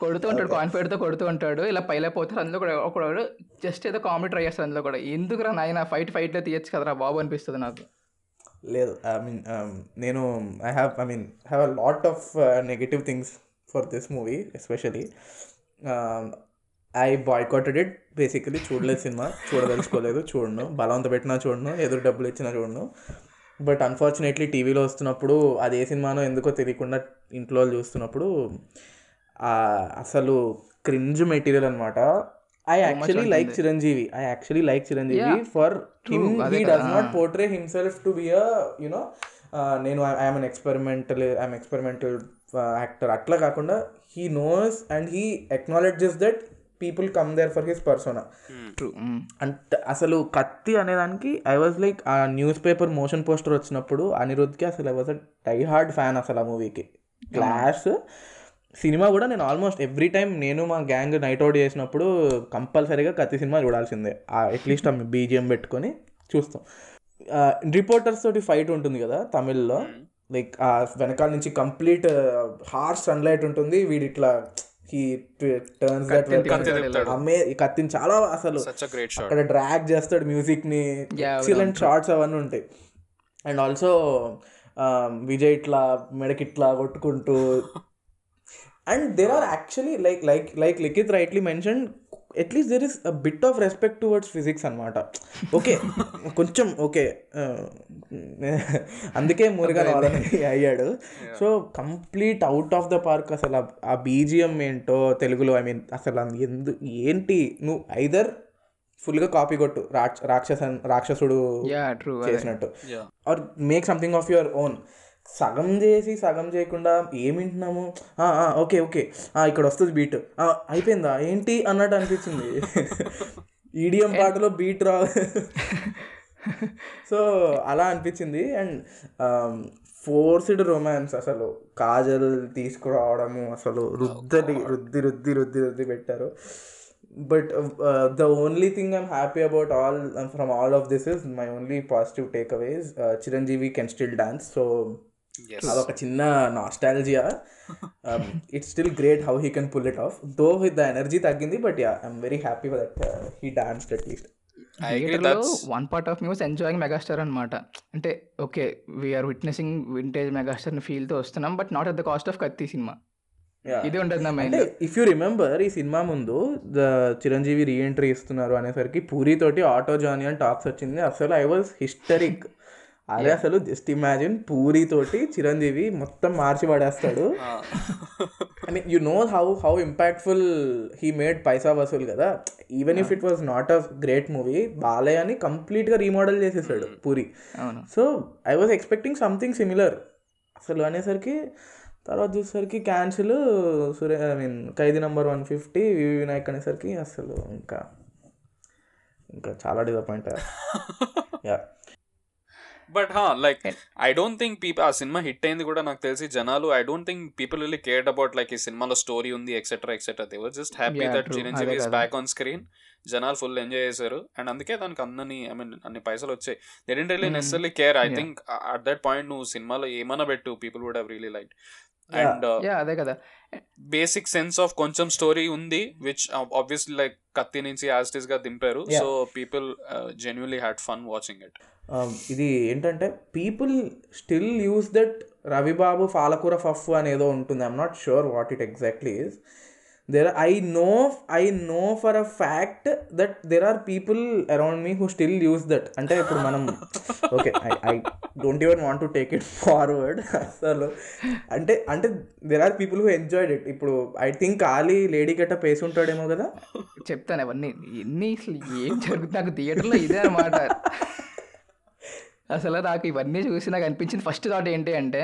కొడుతూ ఉంట- కొడుతూ ఉంటాడు కాయిన్ ఫైట్తో కొడుతూ ఉంటాడు. ఇలా పైలైపోతారు అందులో కూడా ఒకడు జస్ట్ ఏదో కామెడీ ట్రై చేస్తారు అందులో కూడా. ఎందుకురా నాయన ఫైట్ ఫైట్లో తీయచ్చు కదరా బాబు అనిపిస్తుంది నాకు. లేదు ఐ మీన్ నేను I have I mean have a lot of negative things for this movie especially I boycotted it basically చూడలేదు సినిమా చూడదలుచుకోలేదు చూడను. బలవంత పెట్టినా చూడను ఎదురు డబ్బులు ఇచ్చినా చూడను. బట్ అన్ఫార్చునేట్లీ టీవీలో వస్తున్నప్పుడు అది ఏ సినిమానో ఎందుకో తెలియకుండా ఇంట్లో వాళ్ళు చూస్తున్నప్పుడు అసలు క్రింజ్ మెటీరియల్ అనమాట I actually like. Chiranjeevi. I actually like Chiranjeevi. For him he. Does not portray himself to be a you know నేను I'm an experimental I'm experimental actor అట్లా కాకుండా he knows and he acknowledges that people come there for his persona true అంటే అసలు కత్తి అనేదానికి I was like ఆ news paper motion poster వచ్చినప్పుడు అనిరుద్ధ్కి అసలు I was a die hard fan అసలు ఆ మూవీకి క్లాష్ సినిమా కూడా నేను ఆల్మోస్ట్ ఎవ్రీ టైం నేను మా గ్యాంగ్ నైట్ అవుట్ చేసినప్పుడు కంపల్సరీగా కత్తి సినిమా చూడాల్సిందే. అట్లీస్ట్ ఆ బీజిఎం పెట్టుకొని చూస్తాం. రిపోర్టర్స్ తోటి ఫైట్ ఉంటుంది కదా తమిళ్ళో. లైక్ ఆ వెనకాల నుంచి కంప్లీట్ హార్ష్ సన్లైట్ ఉంటుంది. వీడి ఇట్లా కత్తిని చాలా అసలు అక్కడ డ్రాగ్ చేస్తాడు మ్యూజిక్ని. ఎక్సలెంట్. షార్ట్స్ అవన్నీ ఉంటాయి. అండ్ ఆల్సో విజయ్ ఇట్లా మెడకి ఇట్లా కొట్టుకుంటూ and there are actually like like like Likhith rightly mention at least there is a bit of respect towards physics అనమాట ఓకే కొంచెం ఓకే అందుకే మురుగన్ వాళ్ళని అయ్యాడు. So complete out of the park అసలు ఆ- బీజిఎం ఏంటో తెలుగులో ఐ మీన్ అసలు ఎందు ఏంటి? నువ్వు ఐదర్ ఫుల్గా కాపీ కొట్టు రాక్ష రాక్షస రాక్షసుడు చేసినట్టు. Or make something of your own సగం చేసి సగం చేయకుండా ఏం వింటున్నాము? Okay okay. ఇక్కడ వస్తుంది బీట్ అయిపోయిందా? ఏంటి? అన్నట్టు అనిపించింది. ఈడిఎం పాటలో బీట్ రా సో అలా అనిపించింది. అండ్ ఫోర్స్డ్ రొమాన్స్ అసలు. కాజల్ తీసుకురావడము అసలు రుద్దలి రుద్ది రుద్ది రుద్ది రుద్ది పెట్టారు. But the only thing I'm happy about all from all of this is my only positive takeaways Chiranjeevi can still dance so. అదొక చిన్న nostalgia it's still great how he can pull it off though the energy తగ్గింది but yeah I'm very happy that he danced at least one part of me was enjoying megastar అనమాట అంటే okay we are witnessing vintage megastar ఫీల్తో వస్తున్నాం but not at the cost of Kaththi cinema. ఇది ఉంటుంది నా mind if you remember ఈ cinema ముందు the Chiranjeevi reentry ఇస్తున్నారు అనేసరికి పూరి తోటి ఆటో జానీ అని టాక్స్ వచ్చింది. అసలు ఐ వాజ్ హిస్టరిక్ అదే అసలు జస్ట్ ఇమాజిన్ పూరి తోటి చిరంజీవి మొత్తం మార్చి పడేస్తాడు. Mean you know how how impactful he made Paisa Vasool కదా? Even if it was not a great movie బాలయ్యని కంప్లీట్గా రీమోడల్ చేసేసాడు పూరి. అవును. So I was expecting something similar అసలు అనేసరికి తర్వాత చూసేసరికి cancel sure I mean Khaidi number one fifty VV Vinayak అనేసరికి అసలు ఇంకా ఇంకా చాలా disappoint yeah but ah like I don't think people ఆ సినిమా హిట్ అయింది కూడా నాకు తెలిసి జనాలు I don't think people really cared about like ఈ సినిమాలో స్టోరీ ఉంది etcetera etcetera they were just happy that. Chiranjeevi is. Back on screen జనాలు ఫుల్ ఎంజాయ్ చేశారు అండ్ అందుకే దానికి అన్నని ఐ మీన్ అన్ని పైసలు వచ్చాయి they didn't really Hmm. Necessary care I. Think at that point నువ్వు సినిమాలో ఏమన్నా పెట్టు people would have really like. And yeah అదే కదా. బేసిక్ సెన్స్ ఆఫ్ కొంచెం స్టోరీ ఉంది విచ్ ఆబ్వియస్లీ లైక్ కత్తి నుంచి యాస్టిస్గా దింపారు. So people genuinely had fun watching it Um, ఇది ఏంటంటే people still use that Ravibabu పాలకూర ఫఫ్ అనేదో ఉంటుంది. I'm not sure what it exactly is there i know i know for a fact that there are people around me who still use that. అంటే ఇప్పుడు మనం okay I I don't even want to take it forward అసలు. అంటే అంటే there are people who enjoyed it ఇప్పుడు I think Ali lady గట్ట పేసి ఉంటాడేమో కదా. చెప్తాను అవన్నీ. ఎన్ని అసలు ఏం జరుగుతుంది? నాకు థియేటర్లో ఇదే అనమాట అసలు నాకు ఇవన్నీ చూసి నాకు అనిపించింది. ఫస్ట్ థాట్ ఏంటి అంటే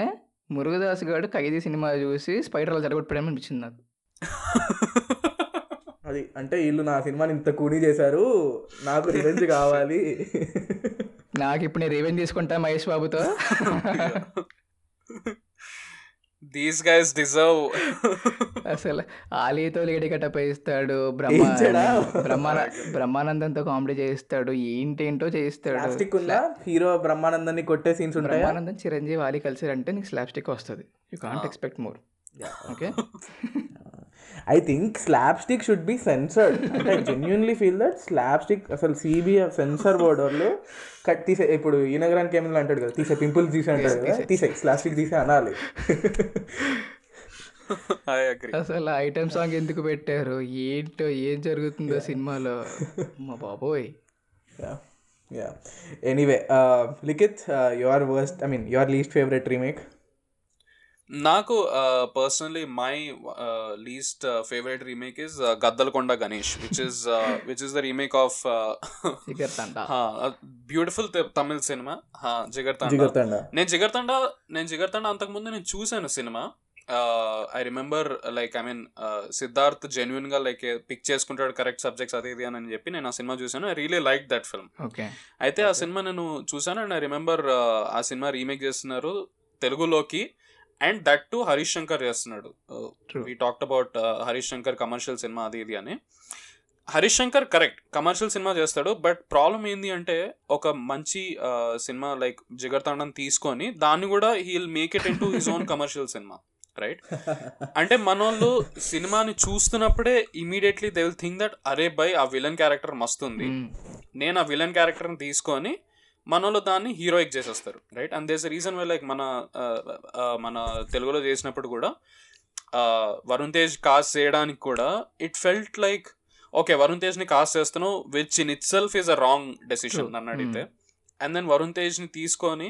మురుగదాస్ గారు ఖైదీ సినిమా చూసి స్పైడర్ జరగొట్టుకోవడం అనిపించింది నాకు. అది అంటే వీళ్ళు నా సినిమాని ఇంత కూనీ చేశారు నాకు రివెంజ్ కావాలి. నాకు ఇప్పుడు నేను రేవెన్ తీసుకుంటా మహేష్ బాబుతో. దీస్ గైస్ డిజర్వ్ అసలు ఆలీతో లేడీ కట్టపై ఇస్తాడు? బ్రహ్మాన బ్రహ్మానందంతో కామెడీ చేయిస్తాడు ఏంటేంటో చేయిస్తాడు. హీరో బ్రహ్మానందాన్ని కొట్టే సీన్స్ ఉంటాయా? బ్రహ్మానందం చిరంజీవి ఆలీ కలిసి అంటే నీకు స్లాబ్ స్టిక్ వస్తుంది you can't expect more okay I think slapstick should be censored అంటే I genuinely feel that slapstick అసలు సిబిఎఫ్ సెన్సర్ బోర్డర్లో కట్ తీసే ఇప్పుడు ఈ నగరానికి ఏమైనా అంటాడు కదా తీసే పింపుల్స్ తీసే అంటాడు కదా తీసే స్లాబ్ స్టిక్ తీసే అనాలి. ఐ అగ్రి అసలు ఐటమ్ సాంగ్ ఎందుకు పెట్టారు? ఏంటో ఏం జరుగుతుందో సినిమాలో? మా బాబోయ్. Yeah anyway Likhith your worst I mean your least favourite remake నాకు personally my least favourite remake is Gaddalakonda Ganesh which is which is the remake of beautiful Tamil cinema Jigarthanda Jigarthanda నేను జిగర్తండ నేను జిగర్తండ అంతకుముందు నేను చూశాను cinema I remember like I mean Siddharth జెన్యున్గా like pick చేసుకుంటాడు correct subjects అది ఇది అని చెప్పి నేను ఆ సినిమా చూశాను. I really like that film okay. అయితే ఆ సినిమా నేను చూసాను అండ్ ఐ రిమెంబర్ ఆ సినిమా రీమేక్ చేస్తున్నారు తెలుగులోకి. And that to Harish Shankar చేస్తున్నాడు. We talked about Harish Shankar commercial cinema అది ఇది అని. Harish Shankar correct commercial cinema చేస్తాడు బట్ ప్రాబ్లం ఏంది అంటే ఒక మంచి సినిమా లైక్ జిగర్తాండం తీసుకొని దాన్ని కూడా he'll make it in to his own commercial cinema right అంటే మనోళ్ళు సినిమాని చూస్తున్నప్పుడే immediately they will think that అరే బై ఆ విలన్ క్యారెక్టర్ మస్తుంది. నేను ఆ విలన్ క్యారెక్టర్ని తీసుకొని మనలో దాన్ని హీరోయిక్ చేసేస్తారు right and this reason why like మన మన తెలుగులో చేసినప్పుడు కూడా వరుణ్ తేజ్ కాస్ట్ చేయడానికి కూడా it felt like okay Varun తేజ్ని cast చేస్తాను which in itself is a wrong decision. నన్ను అడిగితే. అండ్ దెన్ వరుణ్ తేజ్ని తీసుకొని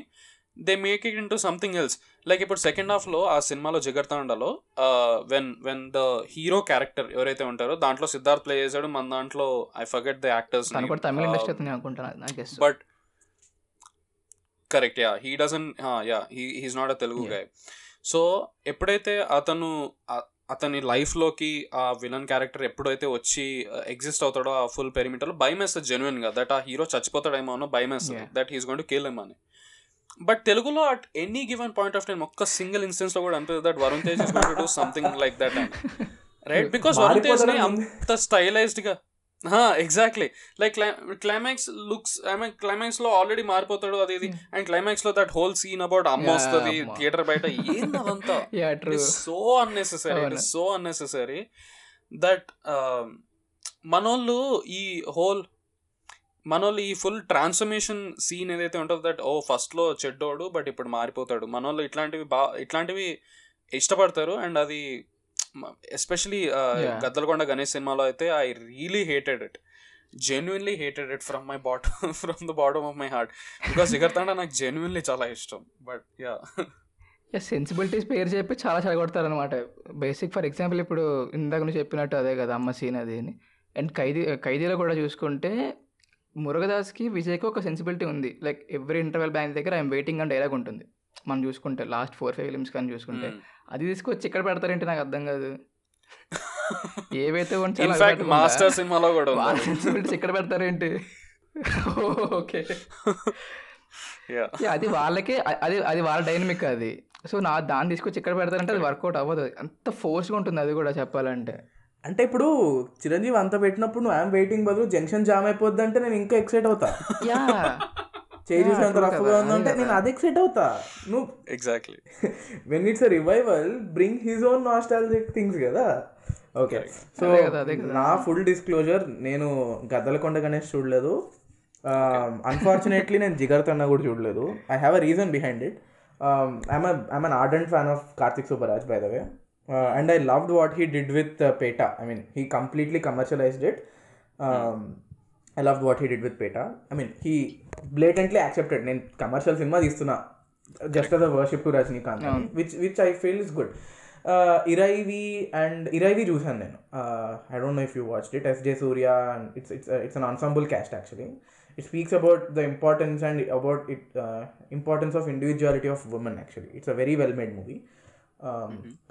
they make it in to something else like ఇప్పుడు సెకండ్ హాఫ్లో ఆ సినిమాలో జిగర్తాండలో when when the hero character ఎవరైతే ఉంటారో దాంట్లో సిద్ధార్థ్ ప్లే చేశాడు. మన దాంట్లో ఐ ఫర్గెట్ ద యాక్టర్స్ తను కూడా తమిళ ఇండస్ట్రీ అతను అనుకుంటాను నాకు guess but correct yeah he doesn't yeah he he's not a Telugu Yeah. Guy so ఎప్పుడైతే అతను అతని లైఫ్లోకి ఆ విలన్ క్యారెక్టర్ ఎప్పుడైతే వచ్చి ఎగ్జిస్ట్ అవుతాడో ఆ ఫుల్ పెరిమీటర్లో భయం వేస్తుంది జెన్యున్గా. దట్ ఆ హీరో చచ్చిపోతాడేమో అన్న భయం వేస్తుంది. That he's going to kill them అని. బట్ తెలుగులో at any given point of time ఒక్క సింగిల్ ఇన్స్టెన్స్లో కూడా అనిపిస్తుంది that Varun Tej is going to do something like that right because Varun తేజ్ని అంత స్టైలైజ్డ్గా exactly like climax looks I mean క్లైమాక్స్లో already మారిపోతాడు అది ఇది. అండ్ క్లైమాక్స్లో దట్ హోల్ సీన్ అబౌట్ అమ్మ వస్తుంది. థియేటర్ బయట. ఏంది అదంతా? So unnecessary so unnecessary that మనోళ్ళు ఈ హోల్ మనోళ్ళు ఈ ఫుల్ ట్రాన్స్ఫర్మేషన్ సీన్ ఏదైతే ఉంటుందో దట్ ఓ ఫస్ట్లో చెడ్డోడు బట్ ఇప్పుడు మారిపోతాడు. మనోళ్ళు ఇట్లాంటివి బా ఇట్లాంటివి ఇష్టపడతారు. అండ్ అది ఎస్పెషలీ Yeah. గద్దలకొండ గణేష్ సినిమాలో అయితే I really hated it. Genuinely hated it from my bottom from the bottom of my heart. Because Jigarthanda నాకు జెన్యున్లీ చాలా ఇష్టం. బట్ యా యా సెన్సిబిలిటీస్ పేరు చెప్పి చాలా చెడగొడతారు అనమాట బేసిక్ ఫర్ ఎగ్జాంపుల్ ఇప్పుడు ఇందాక నువ్వు చెప్పినట్టు అదే కదా అమ్మ సీన్ అది అని. అండ్ ఖైదీ ఖైదీలో కూడా చూసుకుంటే మురుగదాస్కి విజయ్కి ఒక సెన్సిబిలిటీ ఉంది. లైక్ ఎవ్రీ ఇంటర్వెల్ బ్యాంక్ దగ్గర ఐఎమ్ వెయిటింగ్ అని డైలాగ్ ఉంటుంది. మనం చూసుకుంటే లాస్ట్ ఫోర్ ఫైవ్ ఫిలిమ్స్ కానీ చూసుకుంటే అది తీసుకొచ్చి ఇక్కడ పెడతారేంటి నాకు అర్థం కాదు. ఏవైతే మాస్టర్ సినిమాలో కూడా ఇక్కడ పెడతారేంటి? ఓకే. యా యా, అది వాళ్ళకే అది అది వాళ్ళ డైనమిక్ అది. సో నా దాన్ని తీసుకొచ్చి ఇక్కడ పెడతారంటే అది వర్కౌట్ అవ్వదు. అంత ఫోర్స్గా ఉంటుంది అది కూడా చెప్పాలంటే. అంటే ఇప్పుడు చిరంజీవి అంత పెట్టినప్పుడు నువ్వు ఐఎమ్ వెయిటింగ్ బదులు జంక్షన్ జామ్ అయిపోద్ది అంటే నేను ఇంకా ఎక్సైట్ అవుతా. యా చేయి చూసినంత రఫ్గా ఉందంటే అదే నేను. అది ఎక్సైట్ అవుతా. నువ్వు exactly when it's a revival bring his own nostalgic things కదా. Okay so. నా ఫుల్ డిస్క్లోజర్ నేను గద్దలకొండ గణేష్ చూడలేదు. అన్ఫార్చునేట్లీ నేను జిగర్ తన్న కూడా చూడలేదు. I have a reason behind it I'm I'm an ardent fan of Karthik Subbaraj by the way and I loved what he did with Petta I mean he completely commercialised it I love what he did with Petta I mean he blatantly accepted నేను commercial cinema తీస్తున్నా. Just as a worship to Rajinikanth which which I feel is good Iraivi and Iraivi చూసాను నేను. I don't no if you watch it S J Suryah and it's it's it's an ensemble cast actually it speaks about the importance and about it importance of individuality of women actually it's a very well made movie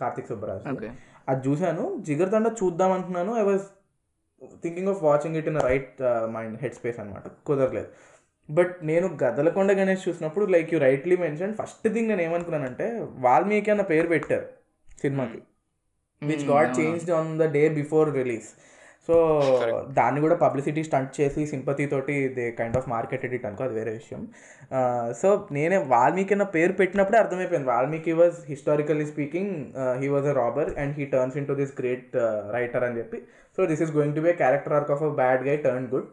Karthik Subbaraj అది చూశాను. Jigarthanda చూద్దాం అంటున్నాను. I was thinking of watching it in right mind head space అనమాట కుదరలేదు. But నేను గదలకొండ గణేష్ చూసినప్పుడు like you rightly mention first thing నేను ఏమనుకున్నానంటే వాల్మీకి అన్న పేరు పెట్టారు సినిమాకి. Which got changed on the day before release so దాన్ని కూడా పబ్లిసిటీ స్టంట్ చేసి సింపతి తోటి they kind of marketed it అనుకో అది వేరే విషయం. సో నేనే వాల్మీకి అన్న పేరు పెట్టినప్పుడే అర్థమైపోయింది. Valmiki was historically speaking he was a robber and he turns in to this great writer అని చెప్పి. So this is going to be character arc of a bad guy turn good.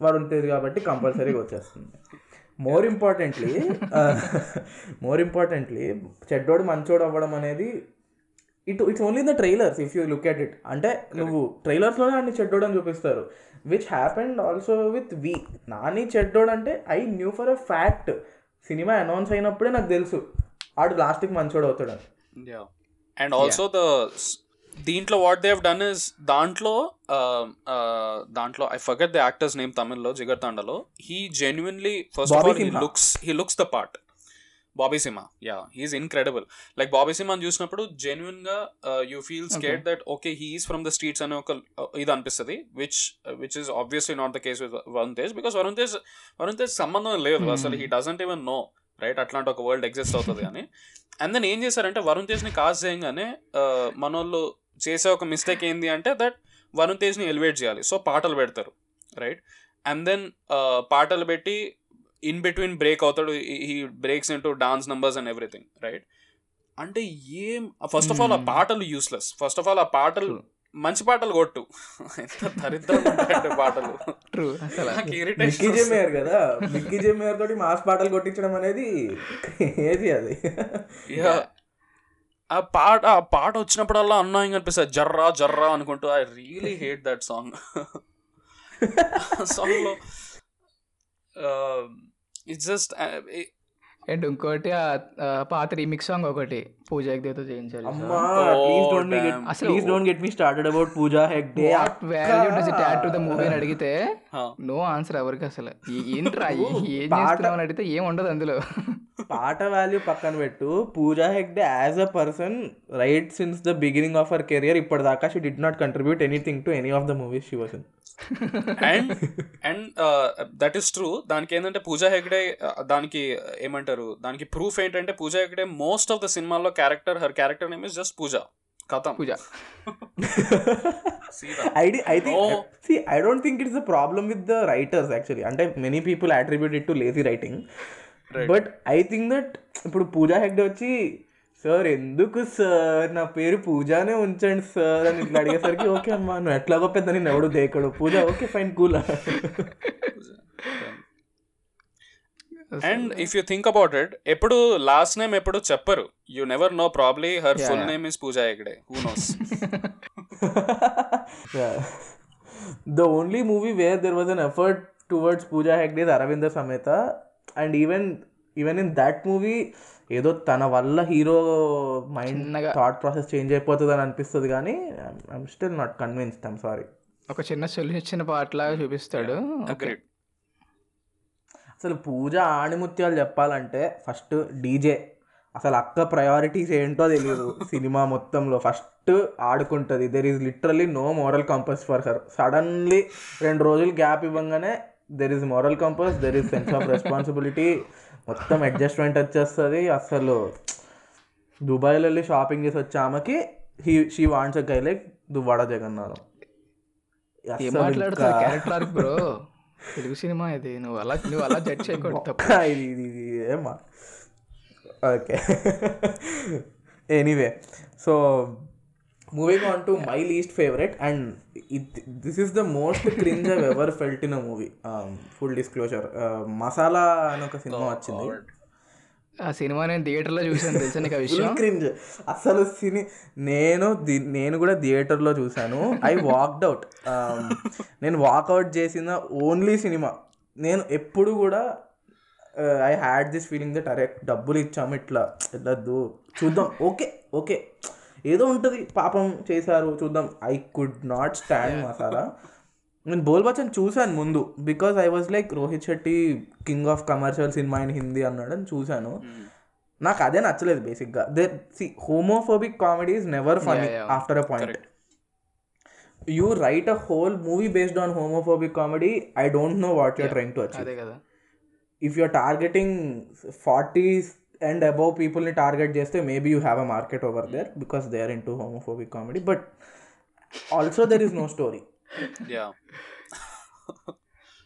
వాడు ఉంటుంది కాబట్టి కంపల్సరీగా వచ్చేస్తుంది. మోర్ ఇంపార్టెంట్లీ మోర్ ఇంపార్టెంట్లీ చెడ్డోడు మంచోడు అవ్వడం అనేది it it's only the trailers if you look at it అంటే నువ్వు ట్రైలర్స్లోనే అన్ని చెడ్డోడు అని చూపిస్తారు. Which happened also with V Nani చెడ్డోడు అంటే I knew for a fact cinema announce అయినప్పుడే నాకు తెలుసు. ఆడు లాస్ట్కి మంచోడు అవుతాడు అండ్ ఆల్సో ద దీంట్లో వాట్ దే డన్ ఇస్ దాంట్లో uh, uh, దాంట్లో I forget the actor's name తమిళ్ళో జిగర్ తాండలో he genuinely first of all he. Looks he looks the part Bobby Simha yeah he's incredible like Bobby సిమాని చూసినప్పుడు జెన్యున్గా you feel scared that okay he's from the streets అనే ఒక uh, ఇది అనిపిస్తుంది which which is obviously not the case with Varun Tej because Varun Tej Varun Tej సంబంధం లేదు. అసలు he doesn't even know right అట్లాంటి ఒక వరల్డ్ ఎగ్జిస్ట్ అవుతుంది అని. అండ్ దెన్ ఏం చేశారంటే వరుణ్ తేజ్ని కాస్ట్ చేయగానే మనోళ్ళు చేసే ఒక మిస్టేక్ ఏంది అంటే దట్ వరుణ్ తేజ్ని ఎలివేట్ చేయాలి. సో పాటలు పెడతారు రైట్ అండ్ దెన్ పాటలు పెట్టి ఇన్ బిట్వీన్ బ్రేక్ అవుతాడు ఈ breaks into dance numbers and everything right అంటే ఏం ఫస్ట్ ఆఫ్ ఆల్ ఆ. పాటలు యూస్లెస్ ఫస్ట్ ఆఫ్ ఆల్ ఆ పాటలు. మంచి పాటలు కొట్టు. ఎంత దరిద్రంగా ఉంటాయంటే పాటలు. మిక్కీ కదా? మిక్కీ తోటి మాస్ పాటలు కొట్టించడం అనేది ఏది అది? Yeah. ఆ పాట ఆ పాట వచ్చినప్పుడల్లా అన్నాయింగ్ అనిపిస్తుంది. జర్రా జర్రా అనుకుంటూ. I really hate that song సాంగ్లో ఇట్స్ జస్ట్ అండ్ ఇంకోటి పాత రీమిక్స్ సాంగ్ ఒకటి పూజ దేవతో చేయించాలి అమ్మా ప్లీజ్ డోంట్ మీ damn. అసలు- please don't get me started about Pooja Hegde. What value does it add to the movie అని అడిగితే నో ఆన్సర్ ఎవరికి అసలు. ఏ- ఏంట్రా ఏ- చేస్తున్నావు అని అడిగితే ఏం ఉండదు అందులో. పాట వాల్యూ పక్కన పెట్టు. Pooja Hegde as a person right since the beginning of our career ఇప్పటిదాకా she did not contribute anything to any of the movies she was in and and that is true దానికి ఏంటంటే Pooja Hegde uh, దానికి ఏమంటారు? దానికి proof ఏంటంటే Pooja Hegde most of the సినిమాలో character her character name is just Pooja. కథం. I don't think it's a problem with the writers actually. అంటే many people attribute it to lazy writing. Right. But I think that ఇప్పుడు పూజా హెగ్డే వచ్చి sir ఎందుకు sir నా పేరు పూజానే ఉంచండి sir అని ఇట్లా అడిగేసరికి ఓకే అమ్మా నువ్వు ఎట్లాగో పెద్ద నేను ఎవడు దేకడు. Pooja okay fine cool and if you think about it ఎప్పుడు లాస్ట్ నేమ్ ఎప్పుడు చెప్పరు. You never know probably her Yeah, full yeah. Name is Pooja Hegde. Who knows the only movie where there was an effort towards Pooja Hegde's Aravinda Sametha and even even in that movie ఏదో తన వల్ల hero mind. Thought process change అయిపోతుంది అని అనిపిస్తుంది కానీ I'm still not convinced I'm sorry. ఒక చిన్న solution పాటలాగా చూపిస్తాడు. అసలు పూజ ఆణిముత్యాలు చెప్పాలంటే ఫస్ట్ డీజే. అసలు అక్క ప్రయారిటీస్ ఏంటో తెలియదు సినిమా మొత్తంలో. ఫస్ట్ ఆడుకుంటుంది. There is literally no moral compass for her suddenly రెండు రోజులు గ్యాప్ ఇవ్వగానే there is moral compass there is sense of responsibility మొత్తం అడ్జస్ట్మెంట్ వచ్చేస్తుంది. అసలు దుబాయ్లో వెళ్ళి షాపింగ్ చేసి వచ్చే ఆమెకి he she wants guy like Duvvada Jagannadham character bro Telugu cinema ఇది. నువ్వు అలా నువ్వు అలా జడ్జ్ చేయకూడదు ఇది ఏమా okay anyway so moving on to my least favourite and this is the most cringe I've ever felt in a movie full disclosure masala అని ఒక సినిమా వచ్చింది. ఆ సినిమా నేను థియేటర్లో చూసాను తెలుసా నీకు ఆ విషయం? క్రింజ్ అసలు సినీ నేను నేను కూడా థియేటర్లో చూశాను. ఐ వాక్డ్ అవుట్ నేను వాక్అవుట్ చేసిన ఓన్లీ సినిమా నేను ఎప్పుడు కూడా I had this feeling that అరే డబ్బులు ఇచ్చాము ఇట్లా. వెళ్ళద్దు చూద్దాం. ఓకే ఓకే ఏదో ఉంటుంది పాపం చేశారు చూద్దాం. I could not stand masala. నేను బోల్ బచ్చన్ చూశాను ముందు because I was like Rohit Shetty king of commercial cinema in Hindi అన్నాడు అని చూశాను నాకు అదే నచ్చలేదు బేసిక్గా they see homophobic comedy is never funny. After a point you write a whole movie based on homophobic comedy I don't know what you're trying to achieve if you're targeting forty and above పీపుల్ని target చేస్తే maybe you have a market over there because they are into homophobic comedy but also there is no story yeah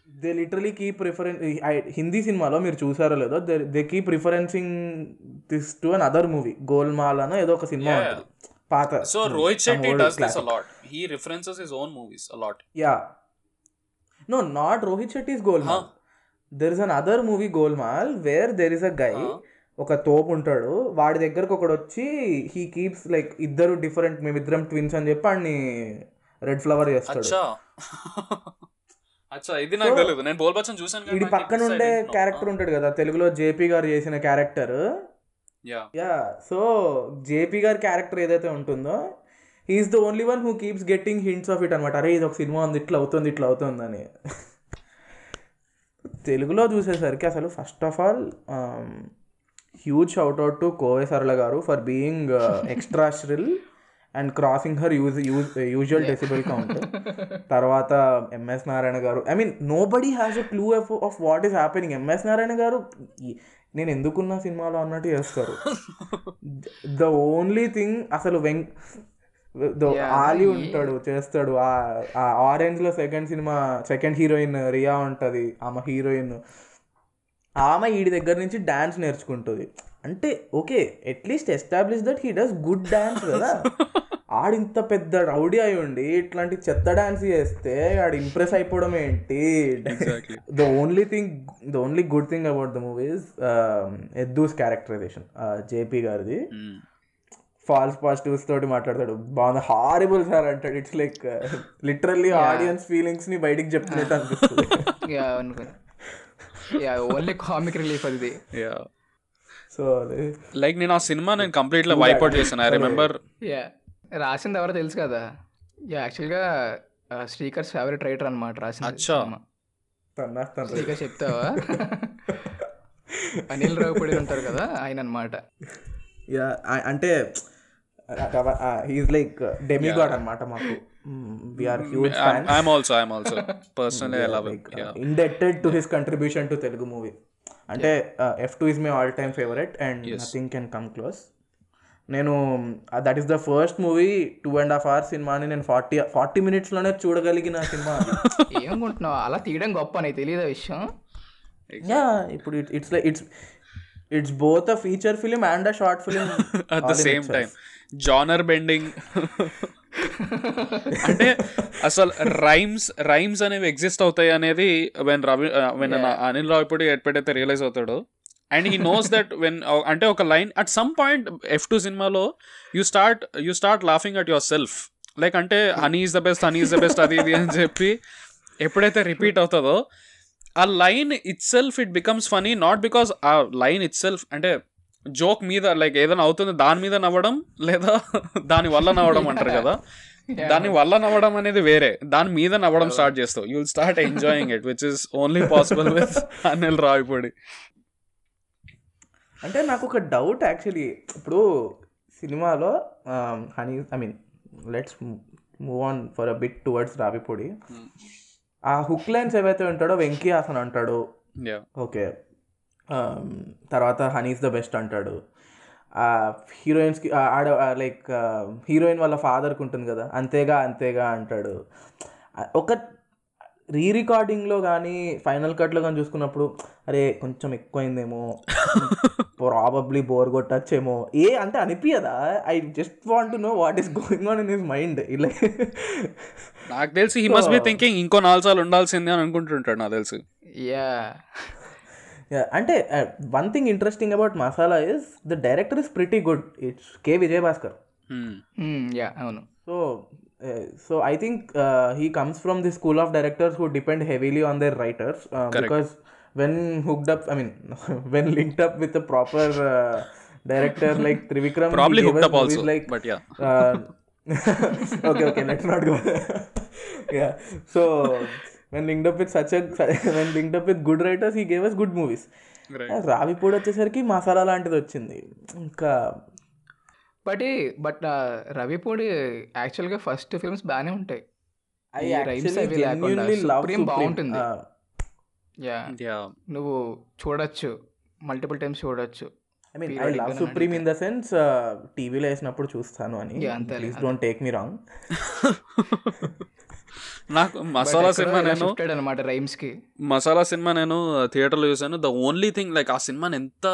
they literally keep reference Hindi సినిమాలో మీరు చూసారో లేదో they they keep referencing this to another movie Golmaal అనో ఏదో ఒక సినిమా Yeah. ఉంటుంది పాత so Rohit Shetty does this a lot he references his own movies a lot yeah no not Rohit Shetty is Golmaal there is an other movie Golmaal where there is a guy ఒక తోపు ఉంటాడు వాడి దగ్గరకు ఒకడు వచ్చి he keeps like ఇద్దరు different మేమిద్దరం twins అని చెప్పి వాడిని రెడ్ ఫ్లవర్ చేస్తాడు. అచ్చా. అచ్చా ఇది నాకు తెలియదు నేను బోల్ బచ్చన్ చూసాను నాకు పక్కన ఉండే. క్యారెక్టర్ ఉంటాడు కదా తెలుగులో జేపీ గారు చేసిన character yeah yeah so JP గారి క్యారెక్టర్ ఏదైతే ఉంటుందో he's the only one who keeps getting hints of it అనమాట అరే ఇది ఒక సినిమా ఉంది ఇట్లా అవుతుంది ఇట్లా అవుతుంది అని. తెలుగులో చూసేసరికి అసలు first of all huge out to Kovai Sarala garu for being extra shrill and crossing her use use usual decibel count తర్వాత MS Narayana garu I mean nobody has a clue of of what is happening MS Narayana garu నేను ఎందుకున్నా సినిమాలో అన్నట్టు చేస్తారు. The only thing అసలు వెంక్ ఆలి ఉంటాడు చేస్తాడు. ఆ ఆరెంజ్లో second cinema second heroine Riya ఉంటది. ఆమె హీరోయిన్ ఆమె వీడి దగ్గర నుంచి డాన్స్ నేర్చుకుంటుంది. అంటే okay at least establish that he does good dance కదా. ఆడింత పెద్ద రౌడీ అయి ఉండి ఇట్లాంటి చెత్త డాన్స్ చేస్తే ఆడు ఇంప్రెస్ అయిపోవడం ఏంటి. The only thing the only good thing about the movies ఎద్దూస్ characterisation JP గారిది. ఫాల్స్ పాజిటివ్స్ తోటి మాట్లాడతాడు. బాగుంది. హారిబుల్ సార్ అంటాడు. ఇట్స్ లైక్ లిటరల్లీ ఆడియన్స్ ఫీలింగ్స్ని బయటికి చెప్తున్నట్టు అనిపిస్తుంది. యా ఓన్లీ కామిక్ రిలీఫ్ అది. యా సో లైక్ నేను ఆ సినిమా నేను కంప్లీట్గా వైప్ అవుట్ చేశాను ఐ రిమెంబర్ యా రాసింది ఎవరో తెలుసు కదా? యా యాక్చువల్గా శ్రీకర్స్ ఫేవరెట్ రైటర్ అనమాట రాసింది అచ్చా. శ్రీకర్ చెప్తావా? అనిల్ రావుపూడి ఉంటారు కదా ఆయన అనమాట యా అంటే హీస్ లైక్ డెమిగాడ్ అనమాట మాకు. We are huge fan I'm also I'm also personally I love it yeah indebted to his contribution to Telugu movie అంటే F two is my all time favourite and nothing can come close నేను that is the first movie two and half hours సినిమాని నేను forty forty మినిట్స్లోనే చూడగలిగిన సినిమా ఏమనుకుంటున్నావు అలా తీయడం గొప్ప నీకు తెలియదు విషయం? యా ఇప్పుడు it's like it's it's both a feature film and a short film at the same time genre bending అంటే అసలు రైమ్స్ రైమ్స్ అనేవి ఎగ్జిస్ట్ అవుతాయి అనేది వెన్ రవి వెన్ అనిల్ రావు ఇప్పుడు ఎప్పుడైతే రియలైజ్ అవుతాడో. And he knows that when అంటే ఒక line at some point F two సినిమాలో you start you start laughing at yourself like అంటే honey is the best honey is the best అది ఇది అని చెప్పి ఎప్పుడైతే రిపీట్ అవుతుందో ఆ line itself it becomes funny not because ఆ లైన్ ఇట్ సెల్ఫ్ అంటే జోక్ మీద లైక్ ఏదైనా అవుతుంది దాని మీద నవ్వడం లేదా దాని వల్ల నవ్వడం అంటారు కదా? దాని వల్ల నవ్వడం అనేది వేరే. దాని మీద నవ్వడం స్టార్ట్ చేస్తావు. You will start enjoying it which is only possible with Anil Ravipudi అంటే నాకు ఒక డౌట్ యాక్చువల్లీ ఇప్పుడు సినిమాలో honey I mean let's move on for a bit towards Ravipudi ఆ హుక్ లైన్స్ ఏవైతే ఉంటాడో వెంకీ హాసన్ అంటాడు. యా ఓకే తర్వాత హనీస్ ద బెస్ట్ అంటాడు. హీరోయిన్స్కి ఆడ లైక్ హీరోయిన్ వాళ్ళ ఫాదర్కి ఉంటుంది కదా అంతేగా అంతేగా అంటాడు. ఒక రీ రికార్డింగ్లో కానీ ఫైనల్ కట్లో కానీ చూసుకున్నప్పుడు అరే కొంచెం ఎక్కువైందేమో ప్రాబబ్లీ బోర్ కొట్టచ్చేమో ఏ అంటే అనిపించదా I just want know what is going on in his mind ఇలా. నాకు తెలిసి హీ మస్ట్ బి థింకింగ్ ఇంకో నాలుగు సార్లు ఉండాల్సిందే అని అనుకుంటుంటాడు నాకు తెలిసి. యా అంటే one thing interesting about Masala is the director is pretty good it's K Vijayabhaskar Hmm. Yeah అవును. So so I think he comes from the school of directors who depend heavily on their writers because when hooked up I mean when linked up with proper director like Trivikram Probably hooked up also, లైక్ but yeah. okay okay let's not go up with such a when linked up with good writers he gave us good movies. Right. Ravipudi వచ్చేసరికి మసాలా లాంటిది వచ్చింది. ఇంకా but but Ravipudi యాక్చువల్గా first films బాగానే ఉంటాయి. ఈ లేకుండా బాగుంటుంది. నువ్వు చూడొచ్చు. మల్టిపుల్ టైమ్స్ చూడొచ్చు. I mean I love Supreme in the sense టీవీలో వేసినప్పుడు చూస్తాను అని. Please. Don't take me wrong నాకు మసాలా సినిమా నేను అనమాట రైమ్స్కి మసాలా సినిమా నేను థియేటర్లో చూసాను ద ఓన్లీ థింగ్ లైక్ ఆ సినిమాని ఎంత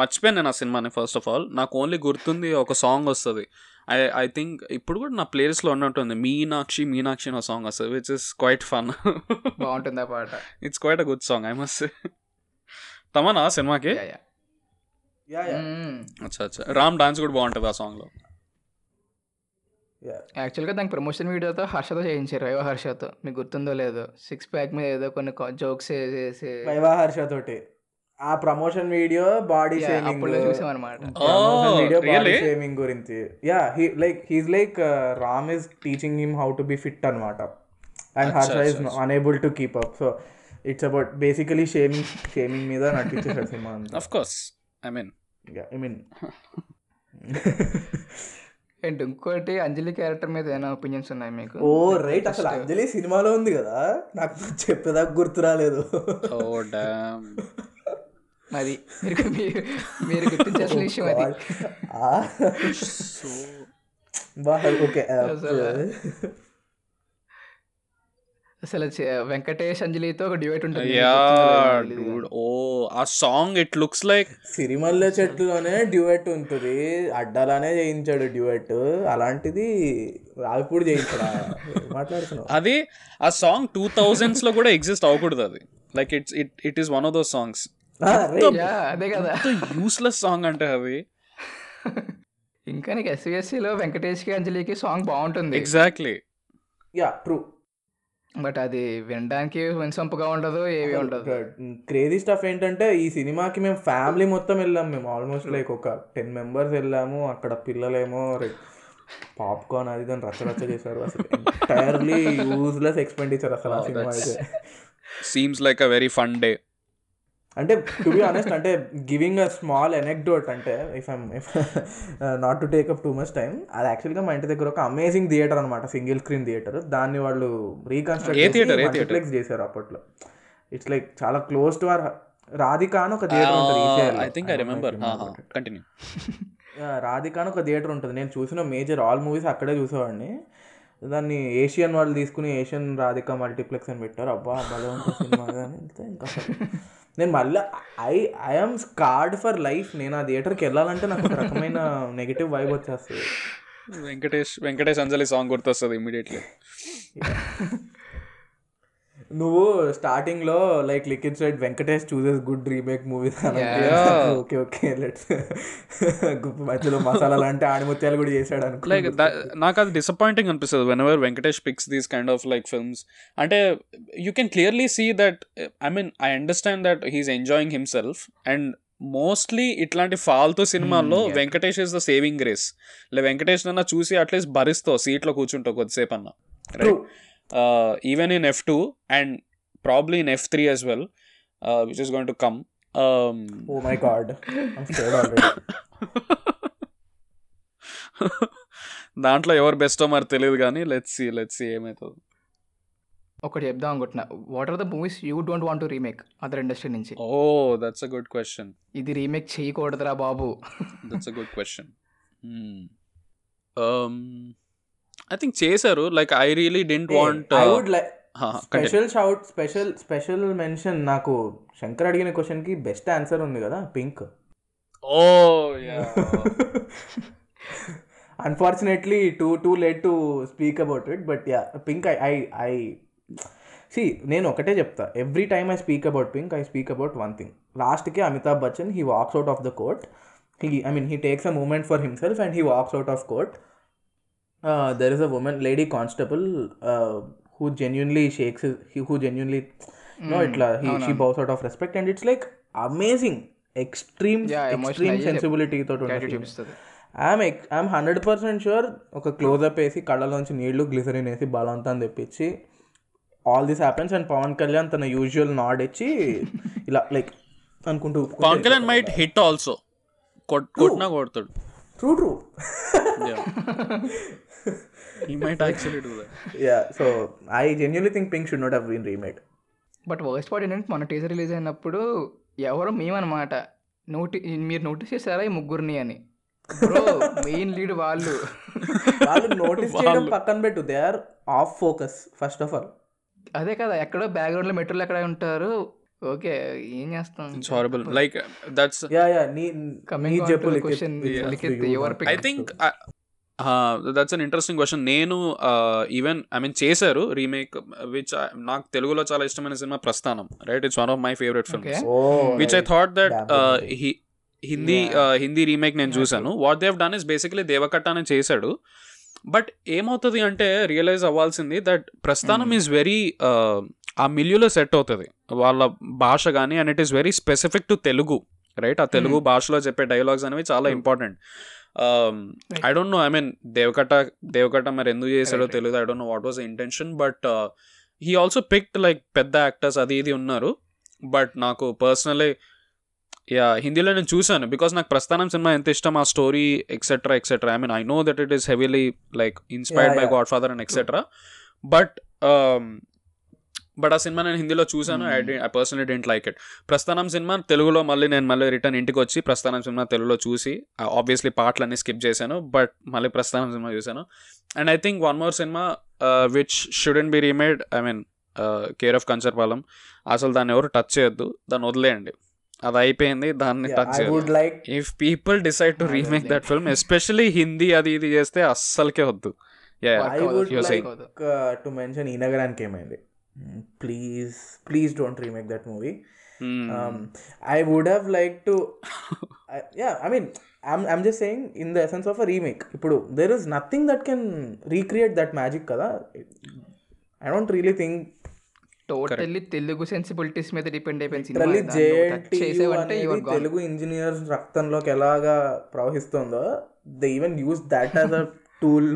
మర్చిపోయాను నేను ఆ సినిమాని ఫస్ట్ ఆఫ్ ఆల్ నాకు ఓన్లీ గుర్తుంది ఒక సాంగ్ వస్తుంది. ఐ ఐ థింక్ ఇప్పుడు కూడా నా ప్లేలిస్ట్లో ఉన్నట్టుంది. మీనాక్షి మీనాక్షి అనే సాంగ్ వస్తుంది విచ్ ఇస్ క్వైట్ ఫన్ బాగుంటుంది ఆ పాట. It's quite a good song I must Tamannaah సినిమాకి? యా యా యా యా అచ్చా అచ్చా. రామ్ డాన్స్ కూడా బాగుంటుంది ఆ సాంగ్లో యాక్చువల్గా దానికి ప్రమోషన్ వీడియోతో హర్షతో చేయించారు వైవ హర్షతో. మీకు గుర్తుందో లేదో. సిక్స్ ప్యాక్ మీద ఏదో కొన్ని జోక్స్ వేసేసి వైవాహర్ష తోటి ఆ promotion video body Yeah, shaming అప్పుడు చూసాం అనమాట వీడియో బాడీ? షేమింగ్ గురించి. Yeah he like he's like Ram is teaching him how to be fit అనమాట and Harsha is unable to keep up so it's about basically shaming shaming మీద నటించేసాడు cinema అంతా. Of course I mean I mean and ఇంకోటి Anjali character మీద ఏమైనా opinions ఉన్నాయి మీకు? Oh right. అసలు అంజలి సినిమాలో ఉంది కదా? నాకు చెప్పేదాకా గుర్తు రాలేదు. Oh damn. అది మీరు మీరు మీరు గుర్తించాల్సిన విషయం అది. So okay. అసలు చే- వెంకటేష్ అంజలితో ఒక డివైట్ ఉంటుంది. యా డూడ్ ఓ ఆ సాంగ్ ఇట్ లుక్స్ లైక్ సిరిమల్లె చెట్టులోనే డ్యూయట్ ఉంటుంది. అడ్డాలానే చేయించాడు డ్యూయట్. అలాంటిది రావిపూడి చేయించాడా? ఏం మాట్లాడుతున్నావు? అది ఆ సాంగ్ టూ థౌజండ్స్లో కూడా ఎగ్జిస్ట్ అవ్వకూడదు అది. Like it's it it is one of those songs. ఆ, రైట్. యా అదే కదా. యూస్లెస్ సాంగ్ అంటే అది. ఇంకా నీకు ఎస్విఎస్సిలో వెంకటేష్కి అంజలికి సాంగ్ బాగుంటుంది. Exactly yeah true. బట్ అది వినడానికి వినసొంపుగా ఉండదు ఏవి ఉండదు. క్రేజీ స్టఫ్ ఏంటంటే ఈ సినిమాకి మేము ఫ్యామిలీ మొత్తం వెళ్ళాము మేము ఆల్మోస్ట్ లైక్ ఒక టెన్ మెంబర్స్ వెళ్ళాము. అక్కడ పిల్లలేమో పాప్కార్న్ అది దాన్ని రచ్చ రచ్చ చేశారు. అసలు ఎంటైర్లీ యూజ్లెస్ ఎక్స్పెండిచర్ అసలు ఆ Oh, సినిమా అయితే. Seems like a very fun day అంటే టు బి ఆనెస్ట్ అంటే గివింగ్ అ స్మాల్ ఎనెక్డోట్ అంటే if I'm if not to take up too much time అది యాక్చువల్గా మా ఇంటి దగ్గర ఒక అమేజింగ్ థియేటర్ అనమాట సింగిల్ స్క్రీన్ థియేటర్ దాన్ని వాళ్ళు రీకన్స్ట్రక్ట్ చేశారు అప్పట్లో. ఇట్స్ లైక్ చాలా క్లోజ్ టు అవర్ రాధిక అని ఒక థియేటర్ ఉంటుంది I think I remember continue Radhika అని ఒక థియేటర్ ఉంటుంది. నేను చూసిన మేజర్ ఆల్ మూవీస్ అక్కడే చూసేవాడిని. దాన్ని ఏషియన్ వాళ్ళు తీసుకుని ఏషియన్ రాధిక మల్టీప్లెక్స్ అని పెట్టారు. అబ్బా భలే ఉంటుంది సినిమా అని ఇంకా నేను మళ్ళీ I I'm scared for life నేను ఆ థియేటర్కి వెళ్ళాలంటే నాకు ఒక రకమైన నెగిటివ్ వైబ్ వచ్చేస్తుంది. వెంకటేష్ వెంకటేష్ అంజలి సాంగ్ గుర్తొస్తుంది ఇమీడియట్లీ నువ్వు స్టార్టింగ్లో like Likhith side Venkatesh chooses good remake movies. Okay okay let's మధ్యలో మసాలా లాంటి ఆణిముత్యాలు కూడా చేశాడు అనుకో లైక్ నాకు అది డిసప్పాయింటింగ్ అనిపిస్తుంది whenever Venkatesh picks these kind of like films అంటే you can clearly see that I mean I understand that he's enjoying himself and mostly ఇట్లాంటి ఫాల్తూ సినిమాల్లో. Venkatesh is the saving grace లే వెంకటేష్ నన్న చూసి అట్లీస్ట్ భరిస్తావు సీట్లో కూర్చుంటావు కొద్దిసేపు అన్న True. Even in F two and probably in F three as well which is going to come oh my god already దాంట్లో ఎవరు బెస్టో మరి తెలియదు కానీ లెట్స్ సి లెట్స్ సి ఏమవుతుంది ఒకటి చెప్దాం అనుకుంటున్నా. What are the movies you don't want to remake other industry నుంచి. Oh that's a good question ఇది రీమేక్ చేయకూడదురా బాబు. That's a good question I think చేశారు. Like I really didn't want I would like special shout special special mention నాకు శంకర్ అడిగిన క్వశ్చన్కి best answer ఉంది కదా Pink oh unfortunately too too late to speak about it but yeah Pink I I I see నేను ఒకటే చెప్తా. Every time I speak about Pink I speak about one thing లాస్ట్కి Amitabh Bachchan he walks out of the court he I mean he takes a moment for himself and he walks out of court there is a women lady constable who genuinely shakes who genuinely no ఇట్లా he she bows out of respect and it's like amazing extreme extreme అయ్యే sensibility తోటి Gratitude ఉంటుంది చూపిస్తుంది I'm I'm hundred percent sure ఒక closeup వేసి కళ్ళలోంచి నీళ్ళు glycerine వేసి బలవంతం తెప్పించి all this happens and Pawan Kalyan తన యూజువల్ నాడ్ ఇచ్చి ఇలా లైక్ అనుకుంటూ Pawan Kalyan might hit also కొట్టినా కొడతాడు. True true yeah so I genuinely think Pink should not have been remade but worst part ఏంటంటే మన టీజర్ రిలీజ్ అయినప్పుడు ఎవరో మేమన్నమాట నోటి మీరు నోటీస్ చేశారా ఈ ముగ్గురిని అని? బ్రో మెయిన్ లీడ్ వాళ్ళు. వాళ్ళు నోటీస్ చేయడం పక్కన పెట్టు they are off focus first of all అదే కదా ఎక్కడో బ్యాక్గ్రౌండ్లో మెట్రోలో ఎక్కడ ఉంటారు. ఓకే ఏం చేస్తాం? It's horrible like that's yeah yeah నీ కమింగ్ చెప్పు question Likhith. Your I think that's an interesting question నేను ఈవెన్ ఐ మీన్ చేశారు రీమేక్ విచ్ నాకు తెలుగులో చాలా ఇష్టమైన cinema Prasthanam right it's one of my favourite films which I thought that. Hindi Hindi remake నేను చూశాను. What they've done is basically Deva Katta అనే చేశాడు. బట్ ఏమవుతుంది అంటే రియలైజ్ అవ్వాల్సింది దట్ ప్రస్థానం ఈజ్ వెరీ ఆ మిల్యూలో సెట్ అవుతుంది. వాళ్ళ భాష కానీ and it is very specific to Telugu right ఆ తెలుగు భాషలో చెప్పే డైలాగ్స్ అనేవి చాలా important I don't know I mean Deva Katta Deva Katta మరి ఎందుకు చేశాడో తెలియదు I don't know what was intention but he also picked like పెద్ద యాక్టర్స్ అది ఇది ఉన్నారు. బట్ నాకు పర్సనలీ యా హిందీలో నేను చూశాను. బికాస్ నాకు ప్రస్థానం సినిమా ఎంత ఇష్టం ఆ story etcetera etcetera I mean I know that it is heavily like inspired by. Godfather and etcetera but but ఆ సినిమా నేను హిందీలో చూశాను I I personally didn't like it Prasthanam cinema తెలుగులో మళ్ళీ నేను మళ్ళీ రిటర్న్ ఇంటికి వచ్చి ప్రస్థానం సినిమా తెలుగులో చూసి ఆబ్వియస్లీ పాటలన్నీ స్కిప్ చేశాను బట్ మళ్ళీ ప్రస్థానం సినిమా చూశాను. And I think one more cinema which shouldn't be remade I mean care of Kancharapalem అసలు దాన్ని ఎవరు టచ్ చేయొద్దు దాన్ని వదిలేయండి. అది అయిపోయింది దాన్ని టచ్ ఐ చేయొద్దు. Would like if people decide to remake that film especially Hindi అది ఇది చేస్తే అస్సలకే వద్దు. Yeah I would you're like saying. To mention Ee Nagaraniki Emaindi please please don't remake that movie I would have like to yeah I mean I'm I'm just saying in the essence of a remake ఇప్పుడు there is nothing that can recreate that magic కదా I don't really think totally Telugu sensibilities మీద depend అయిపోయింది Telugu engineers రక్తంలోకి ఎలాగా ప్రవహిస్తుందో they even use that as a tool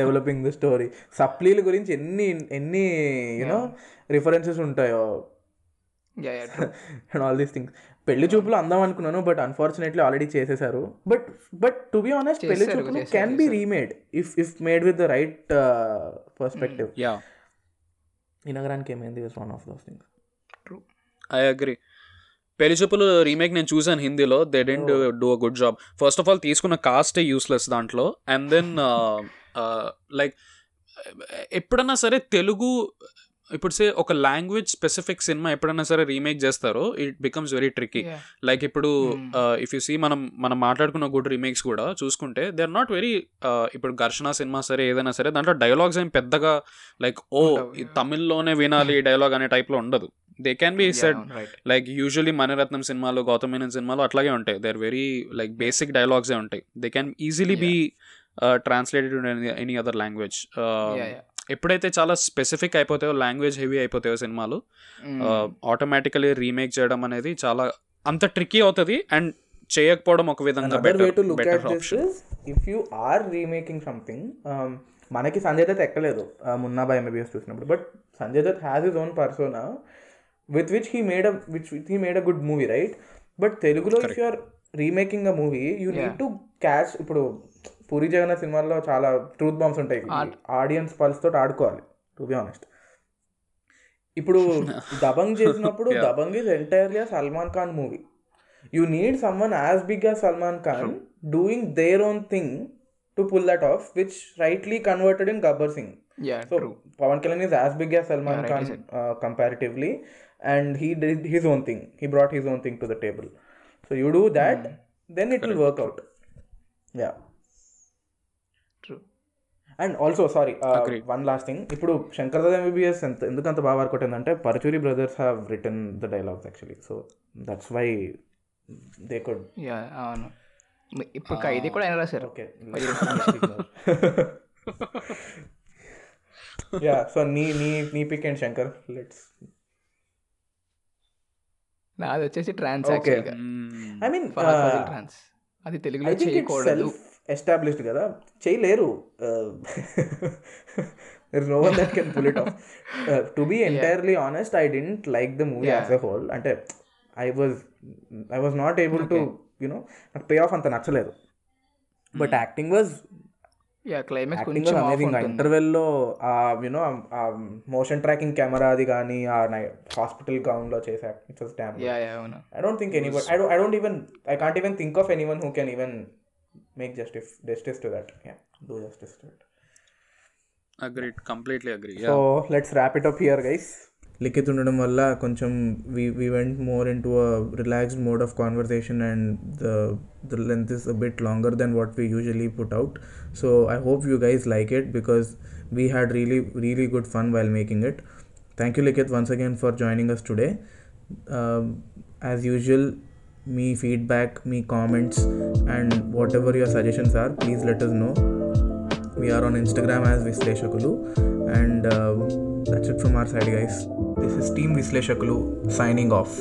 developing the story సప్లీల గురించి ఎన్ని ఎన్ని you know references ఉంటాయో? True and all these things Pelli Choopulu అందాం అనుకున్నాను బట్ అన్ఫార్చునేట్లీ ఆల్రెడీ చేసేసారు but but to be honest Pelli చేశారు, Choopulu can be. Remade if if made with the right perspective yeah Ee Nagaraniki Emaindi? Is one of those things I agree Pelli Choopulu remake నేను చూసాను హిందీలో. They didn't do a good job first of all తీసుకున్న కాస్టే useless దాంట్లో. And then like ఎప్పుడన్నా సరే తెలుగు ఇప్పుడు say ఒక లాంగ్వేజ్ స్పెసిఫిక్ సినిమా ఎప్పుడైనా సరే రీమేక్ చేస్తారో it becomes very tricky Yeah. Like ఇప్పుడు. ఇఫ్ యూ సీ మనం మనం మాట్లాడుకున్న గుడ్ రీమేక్స్ కూడా చూసుకుంటే దే ఆర్ నాట్ వెరీ ఇప్పుడు ఘర్షణ సినిమా సరే ఏదైనా సరే దాంట్లో డైలాగ్స్ ఏం పెద్దగా లైక్ ఓ. తమిళ్ళోనే వినాలి డైలాగ్ అనే టైప్లో ఉండదు. They can be said like usually Mani Ratnam సినిమాలు గౌతమ్ మీనన్ సినిమాలు అట్లాగే ఉంటాయి. They are very like basic డైలాగ్సే ఉంటాయి. They can easily be translated any other language ఎప్పుడైతే చాలా స్పెసిఫిక్ అయిపోతాయో లాంగ్వేజ్ హెవీ అయిపోతాయో సినిమాలు ఆటోమేటికలీ రీమేక్ చేయడం అనేది చాలా అంత ట్రిక్కీ అవుతుంది అండ్ చేయకపోవడం ఒక విధంగా better option you are remaking something um, మనకి సంజయ్ దత్ ఎక్కలేదు మున్నా బై ఎంబీబీఎస్ చూసినప్పుడు. But Sanjay Dutt has his own persona with which he made which with he made a good movie right but తెలుగులో if you are remaking a movie you need to catch ఇప్పుడు పూరి జగన్నాథ్ సినిమాల్లో చాలా truth bombs ఉంటాయి. Audience pulse తోటి ఆడుకోవాలి to be honest ఇప్పుడు దబంగ్ చేసినప్పుడు. Dabangg is entirely Salman Khan movie you need someone as big as Salman Khan doing their own thing to pull that off which rightly converted in Gabbar Singh so Pawan Kalyan is as big as Salman Khan comparatively and he did his own thing he brought his own thing to the table so you do that then it will work out yeah and also sorry. One last thing ఇప్పుడు Shankar Dada MBBS ఎంత ఎందుకు అంత బాగా work అవుతుందంటే Paruchuri brothers have written the dialogues actually so that's why they could అవును. ఇప్పుడు ఖైదీ కూడా ఆయన రాశారు. ఓకే యా సో నీ నీ నీ పిక్ అండ్ శంకర్? లెట్స్ నాది వచ్చేసి ట్రాన్స్ ఐ మీన్ ట్రాన్స్ అది తెలుగులో చేయకూడదు. ఎస్టాబ్లిష్డ్ కదా చేయలేరు no one that can pull it off to be entirely honest I didn't like the movie. As a whole అంటే I was I was not able to you know నాకు pay of అంత నచ్చలేదు but acting was amazing ఆ. ఇంటర్వెల్లో ఆ you know ఆ motion tracking camera అది కానీ ఆ హాస్పిటల్ గ్రౌండ్లో చేసా it's was damn yeah yeah అవును I don't think anyone. I don't. I don't even. I can't make justice justice to that. Yeah, do justice to it. Agreed completely agree So let's wrap it up here, guys. Likhith ఉండడం వల్ల కొంచెం we we went more into a relaxed mode of conversation and the the length is a bit longer than what we usually put out so I hope you guys like it because we had really really good fun while making it thank you Likhith once again for joining us today as usual మీ feedback me comments and whatever your suggestions are please let us know we are on instagram as visleshakulu and uh, that's it from our side guys this is team visleshakulu signing off